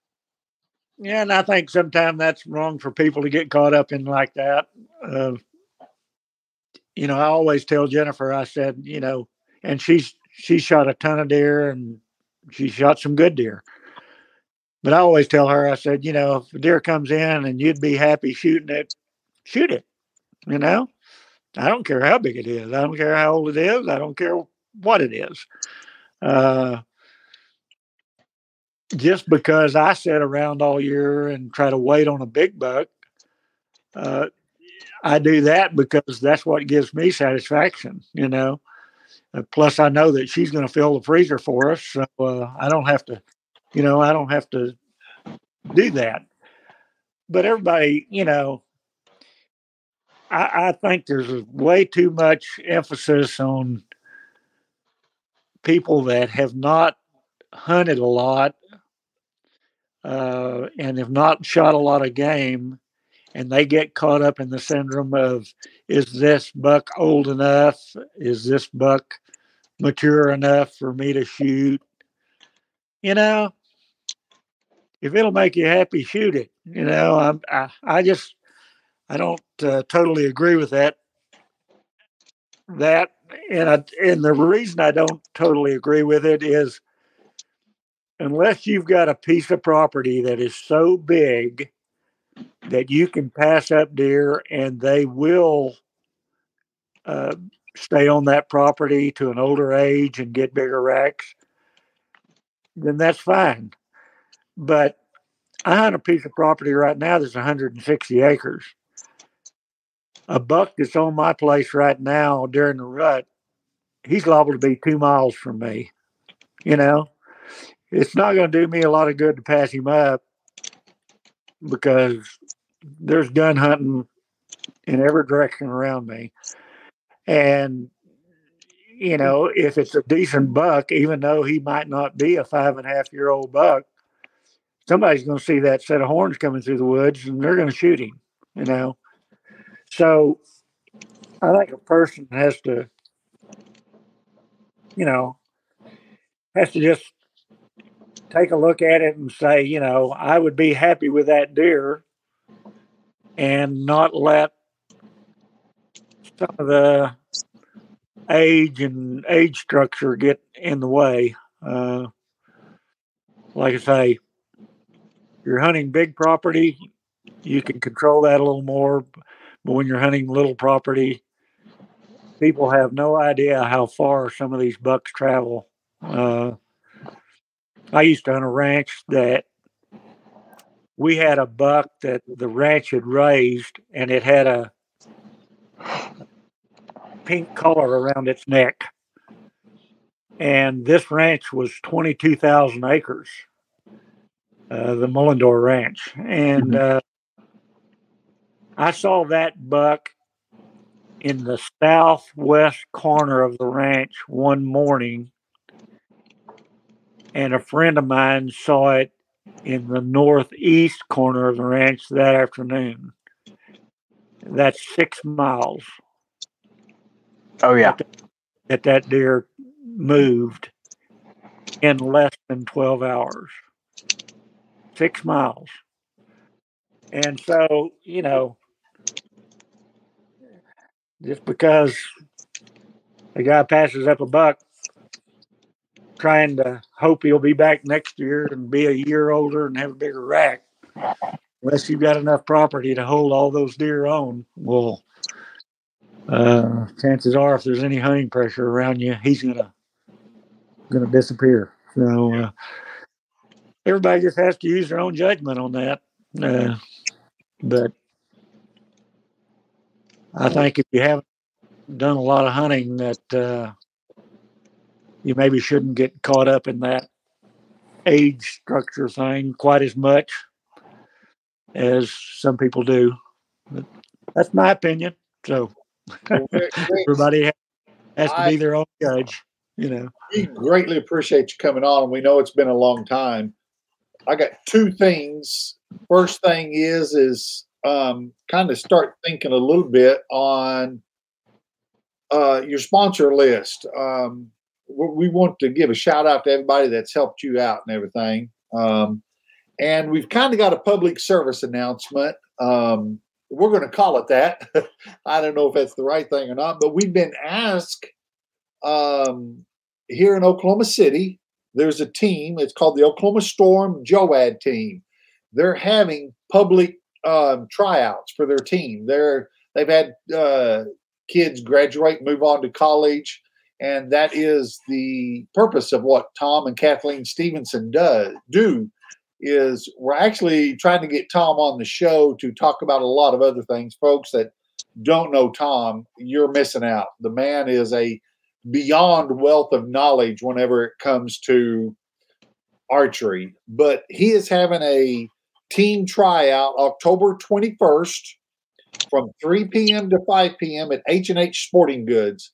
Yeah, and I think sometimes that's wrong for people to get caught up in like that. Uh, you know, I always tell Jennifer, I said, you know, and she's she shot a ton of deer and she shot some good deer. But I always tell her, I said, you know, if a deer comes in and you'd be happy shooting it, shoot it. You know, I don't care how big it is. I don't care how old it is. I don't care what it is. Uh, just because I sit around all year and try to wait on a big buck, uh, I do that because that's what gives me satisfaction, you know. Uh, plus, I know that she's going to fill the freezer for us, so uh, I don't have to, you know, I don't have to do that. But everybody, you know, I, I think there's way too much emphasis on people that have not hunted a lot uh, and have not shot a lot of game, and they get caught up in the syndrome of is this buck old enough? Is this buck mature enough for me to shoot? You know, if it'll make you happy, shoot it. You know, I'm, I I just I don't uh, totally agree with that. That and I, and the reason I don't totally agree with it is unless you've got a piece of property that is so big that you can pass up deer and they will uh, stay on that property to an older age and get bigger racks, then that's fine. But I hunt a piece of property right now that's 160 acres. A buck that's on my place right now during the rut, he's liable to be two miles from me. You know, it's not going to do me a lot of good to pass him up because there's gun hunting in every direction around me. And, you know, if it's a decent buck, even though he might not be a five and a half year old buck, somebody's going to see that set of horns coming through the woods and they're going to shoot him, you know. So I think a person has to, you know, has to just take a look at it and say, you know, I would be happy with that deer and not let some of the age and age structure get in the way. Uh, like I say, you're hunting big property, you can control that a little more. But when you're hunting little property, people have no idea how far some of these bucks travel. Uh, I used to hunt a ranch that we had a buck that the ranch had raised, and it had a pink collar around its neck. And this ranch was 22,000 acres, uh, the Mullendore Ranch. And uh, I saw that buck in the southwest corner of the ranch one morning, and a friend of mine saw it in the northeast corner of the ranch that afternoon. That's six miles oh yeah that that deer moved in less than 12 hours. Six miles. And so, you know, just because a guy passes up a buck trying to hope he'll be back next year and be a year older and have a bigger rack. Unless you've got enough property to hold all those deer on, well, uh, chances are if there's any hunting pressure around you, he's gonna gonna disappear. So uh, everybody just has to use their own judgment on that. Uh, but I think if you haven't done a lot of hunting, that uh, you maybe shouldn't get caught up in that age structure thing quite as much as some people do. But that's my opinion. So everybody has to be their own judge. You know, we greatly appreciate you coming on, and we know it's been a long time. I got two things. First thing is is um, kind of start thinking a little bit on uh, your sponsor list. Um, we want to give a shout out to everybody that's helped you out and everything. Um, and we've kind of got a public service announcement. Um, we're going to call it that. I don't know if that's the right thing or not, but we've been asked um, here in Oklahoma City. There's a team. It's called the Oklahoma Storm JOAD team. They're having public um, tryouts for their team. They're they've had uh, kids graduate, move on to college, and that is the purpose of what Tom and Kathleen Stevenson does do. Is we're actually trying to get Tom on the show to talk about a lot of other things. Folks that don't know Tom, you're missing out. The man is a beyond wealth of knowledge whenever it comes to archery. But he is having a team tryout October 21st from 3 p.m. to 5 p.m. at H&H Sporting Goods.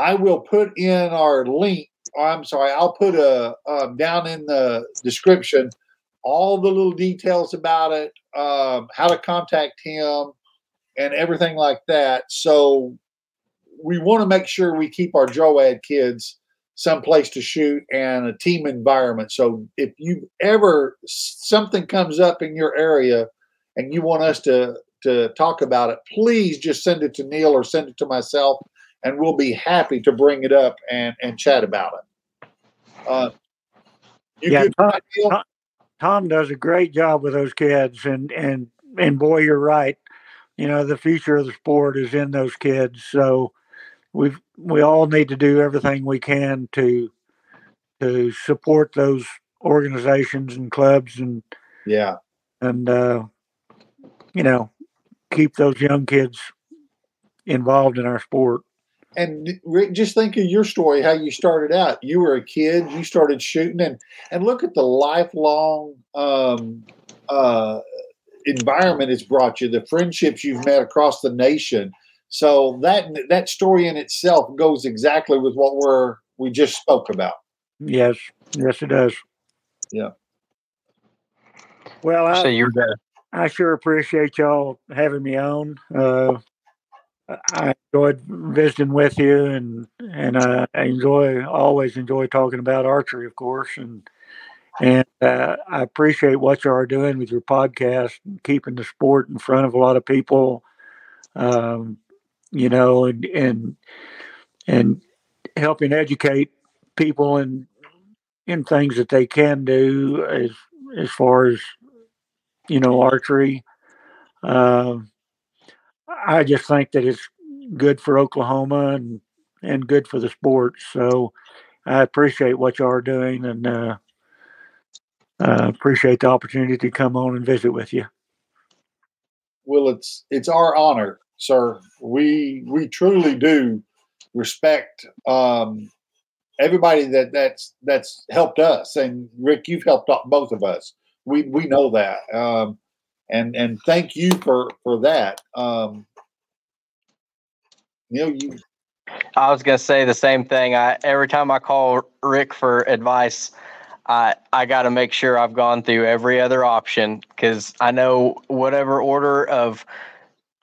I will put in our link. I'm sorry, I'll put a um, down in the description all the little details about it, um, how to contact him, and everything like that. So we want to make sure we keep our JOAD kids someplace to shoot and a team environment. So if you ever something comes up in your area and you want us to to talk about it, please just send it to Neil or send it to myself, and we'll be happy to bring it up and and chat about it. Uh, yeah, Tom, Tom, Tom does a great job with those kids, and and and boy, you're right. You know, the future of the sport is in those kids. So we we all need to do everything we can to to support those organizations and clubs and yeah and uh, you know keep those young kids involved in our sport and Rick, just think of your story, how you started out. You were a kid, you started shooting, and and look at the lifelong um, uh, environment it's brought you, the friendships you've met across the nation, so that that story in itself goes exactly with what we're we just spoke about. Yes, yes, it does. Yeah. Well, I, so you're the- I sure appreciate y'all having me on. Uh, I enjoyed visiting with you, and and uh, I enjoy always enjoy talking about archery, of course, and and uh, I appreciate what you are doing with your podcast, keeping the sport in front of a lot of people. Um, you know, and and and helping educate people in in things that they can do as as far as you know archery. Uh, I just think that it's good for Oklahoma and and good for the sport. So I appreciate what you are doing and uh, uh, appreciate the opportunity to come on and visit with you. Well, it's it's our honor sir. We we truly do respect um, everybody that that's that's helped us, and Rick, you've helped both of us. We we know that, um, and and thank you for for that. Um, you. I was gonna say the same thing. I every time I call Rick for advice, I I got to make sure I've gone through every other option because I know whatever order of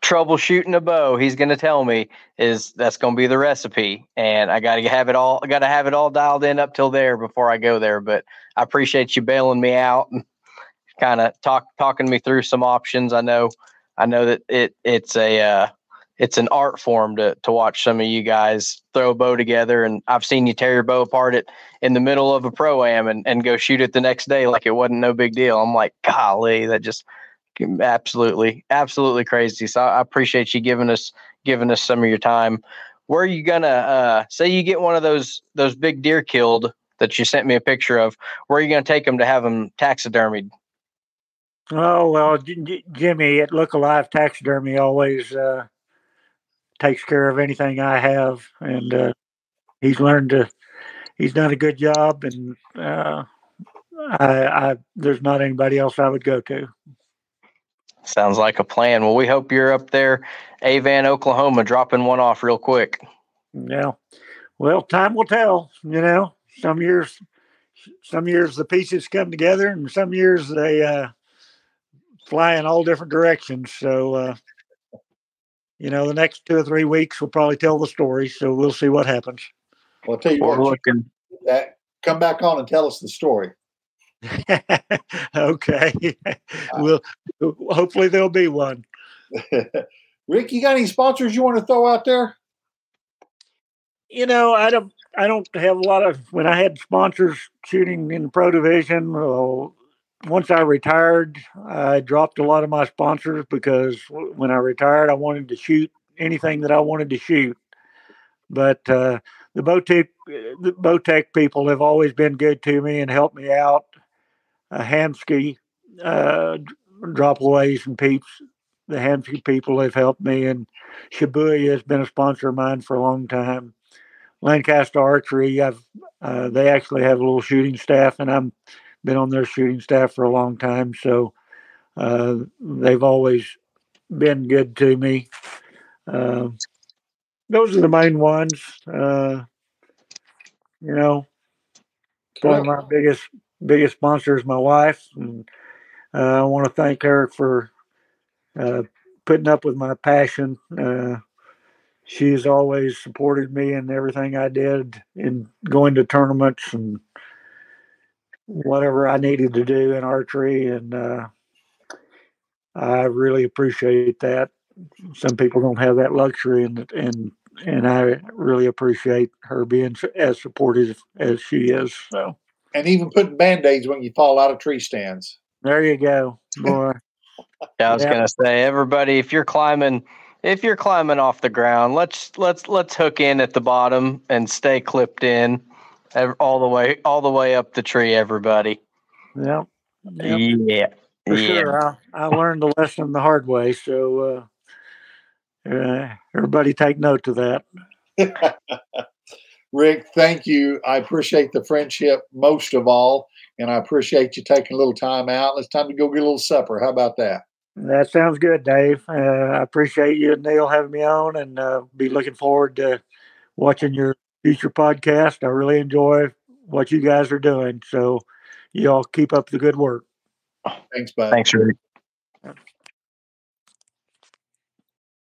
troubleshooting a bow he's going to tell me is that's going to be the recipe and i got to have it all i got to have it all dialed in up till there before i go there but i appreciate you bailing me out and kind of talk talking me through some options i know i know that it it's a uh, it's an art form to to watch some of you guys throw a bow together. And I've seen you tear your bow apart at in the middle of a pro am and, and go shoot it the next day like it wasn't no big deal. I'm like, golly, that just absolutely, absolutely crazy. So I appreciate you giving us giving us some of your time. Where are you gonna uh, say you get one of those those big deer killed that you sent me a picture of? Where are you gonna take them to have them taxidermied? Oh well, J- Jimmy at Look Alive Taxidermy always uh, takes care of anything I have, and uh, he's learned to. He's done a good job, and uh, I, I there's not anybody else I would go to. Sounds like a plan. Well, we hope you're up there, Avant, Oklahoma, dropping one off real quick. Yeah. Well, time will tell. You know, some years, some years the pieces come together, and some years they uh, fly in all different directions. So, uh, you know, the next two or three weeks will probably tell the story. So we'll see what happens. Well, I'll tell you We're what, looking. that, come back on and tell us the story. okay. well, hopefully there'll be one. Rick, you got any sponsors you want to throw out there? You know, I don't. I don't have a lot of. When I had sponsors shooting in the pro division, well, once I retired, I dropped a lot of my sponsors because when I retired, I wanted to shoot anything that I wanted to shoot. But uh, the Bowtech, the people have always been good to me and helped me out. Uh, Hamskea, uh, Dropaways and Peeps, the Hamskea people have helped me, and Shibuya has been a sponsor of mine for a long time. Lancaster Archery, I've uh, they actually have a little shooting staff, and I'm been on their shooting staff for a long time, so uh, they've always been good to me. Uh, those are the main ones. Uh, you know, one of my biggest biggest sponsors, my wife, and uh, I want to thank her for uh, putting up with my passion. Uh, she's always supported me in everything I did in going to tournaments and whatever I needed to do in archery, and uh, I really appreciate that. Some people don't have that luxury, and and and I really appreciate her being as supportive as she is. So, and even putting band aids when you fall out of tree stands. There you go, boy. yeah, I was yeah. gonna say, everybody, if you're climbing, if you're climbing off the ground, let's let's let's hook in at the bottom and stay clipped in all the way all the way up the tree. Everybody. Yeah. Yep. Yeah. For yeah. sure. I, I learned the lesson the hard way. So uh, uh, everybody take note of that. Rick, thank you. I appreciate the friendship most of all, and I appreciate you taking a little time out. It's time to go get a little supper. How about that? That sounds good, Dave. Uh, I appreciate you and Neil having me on, and uh, be looking forward to watching your future podcast. I really enjoy what you guys are doing. So, y'all keep up the good work. Thanks, bud. Thanks, Rick.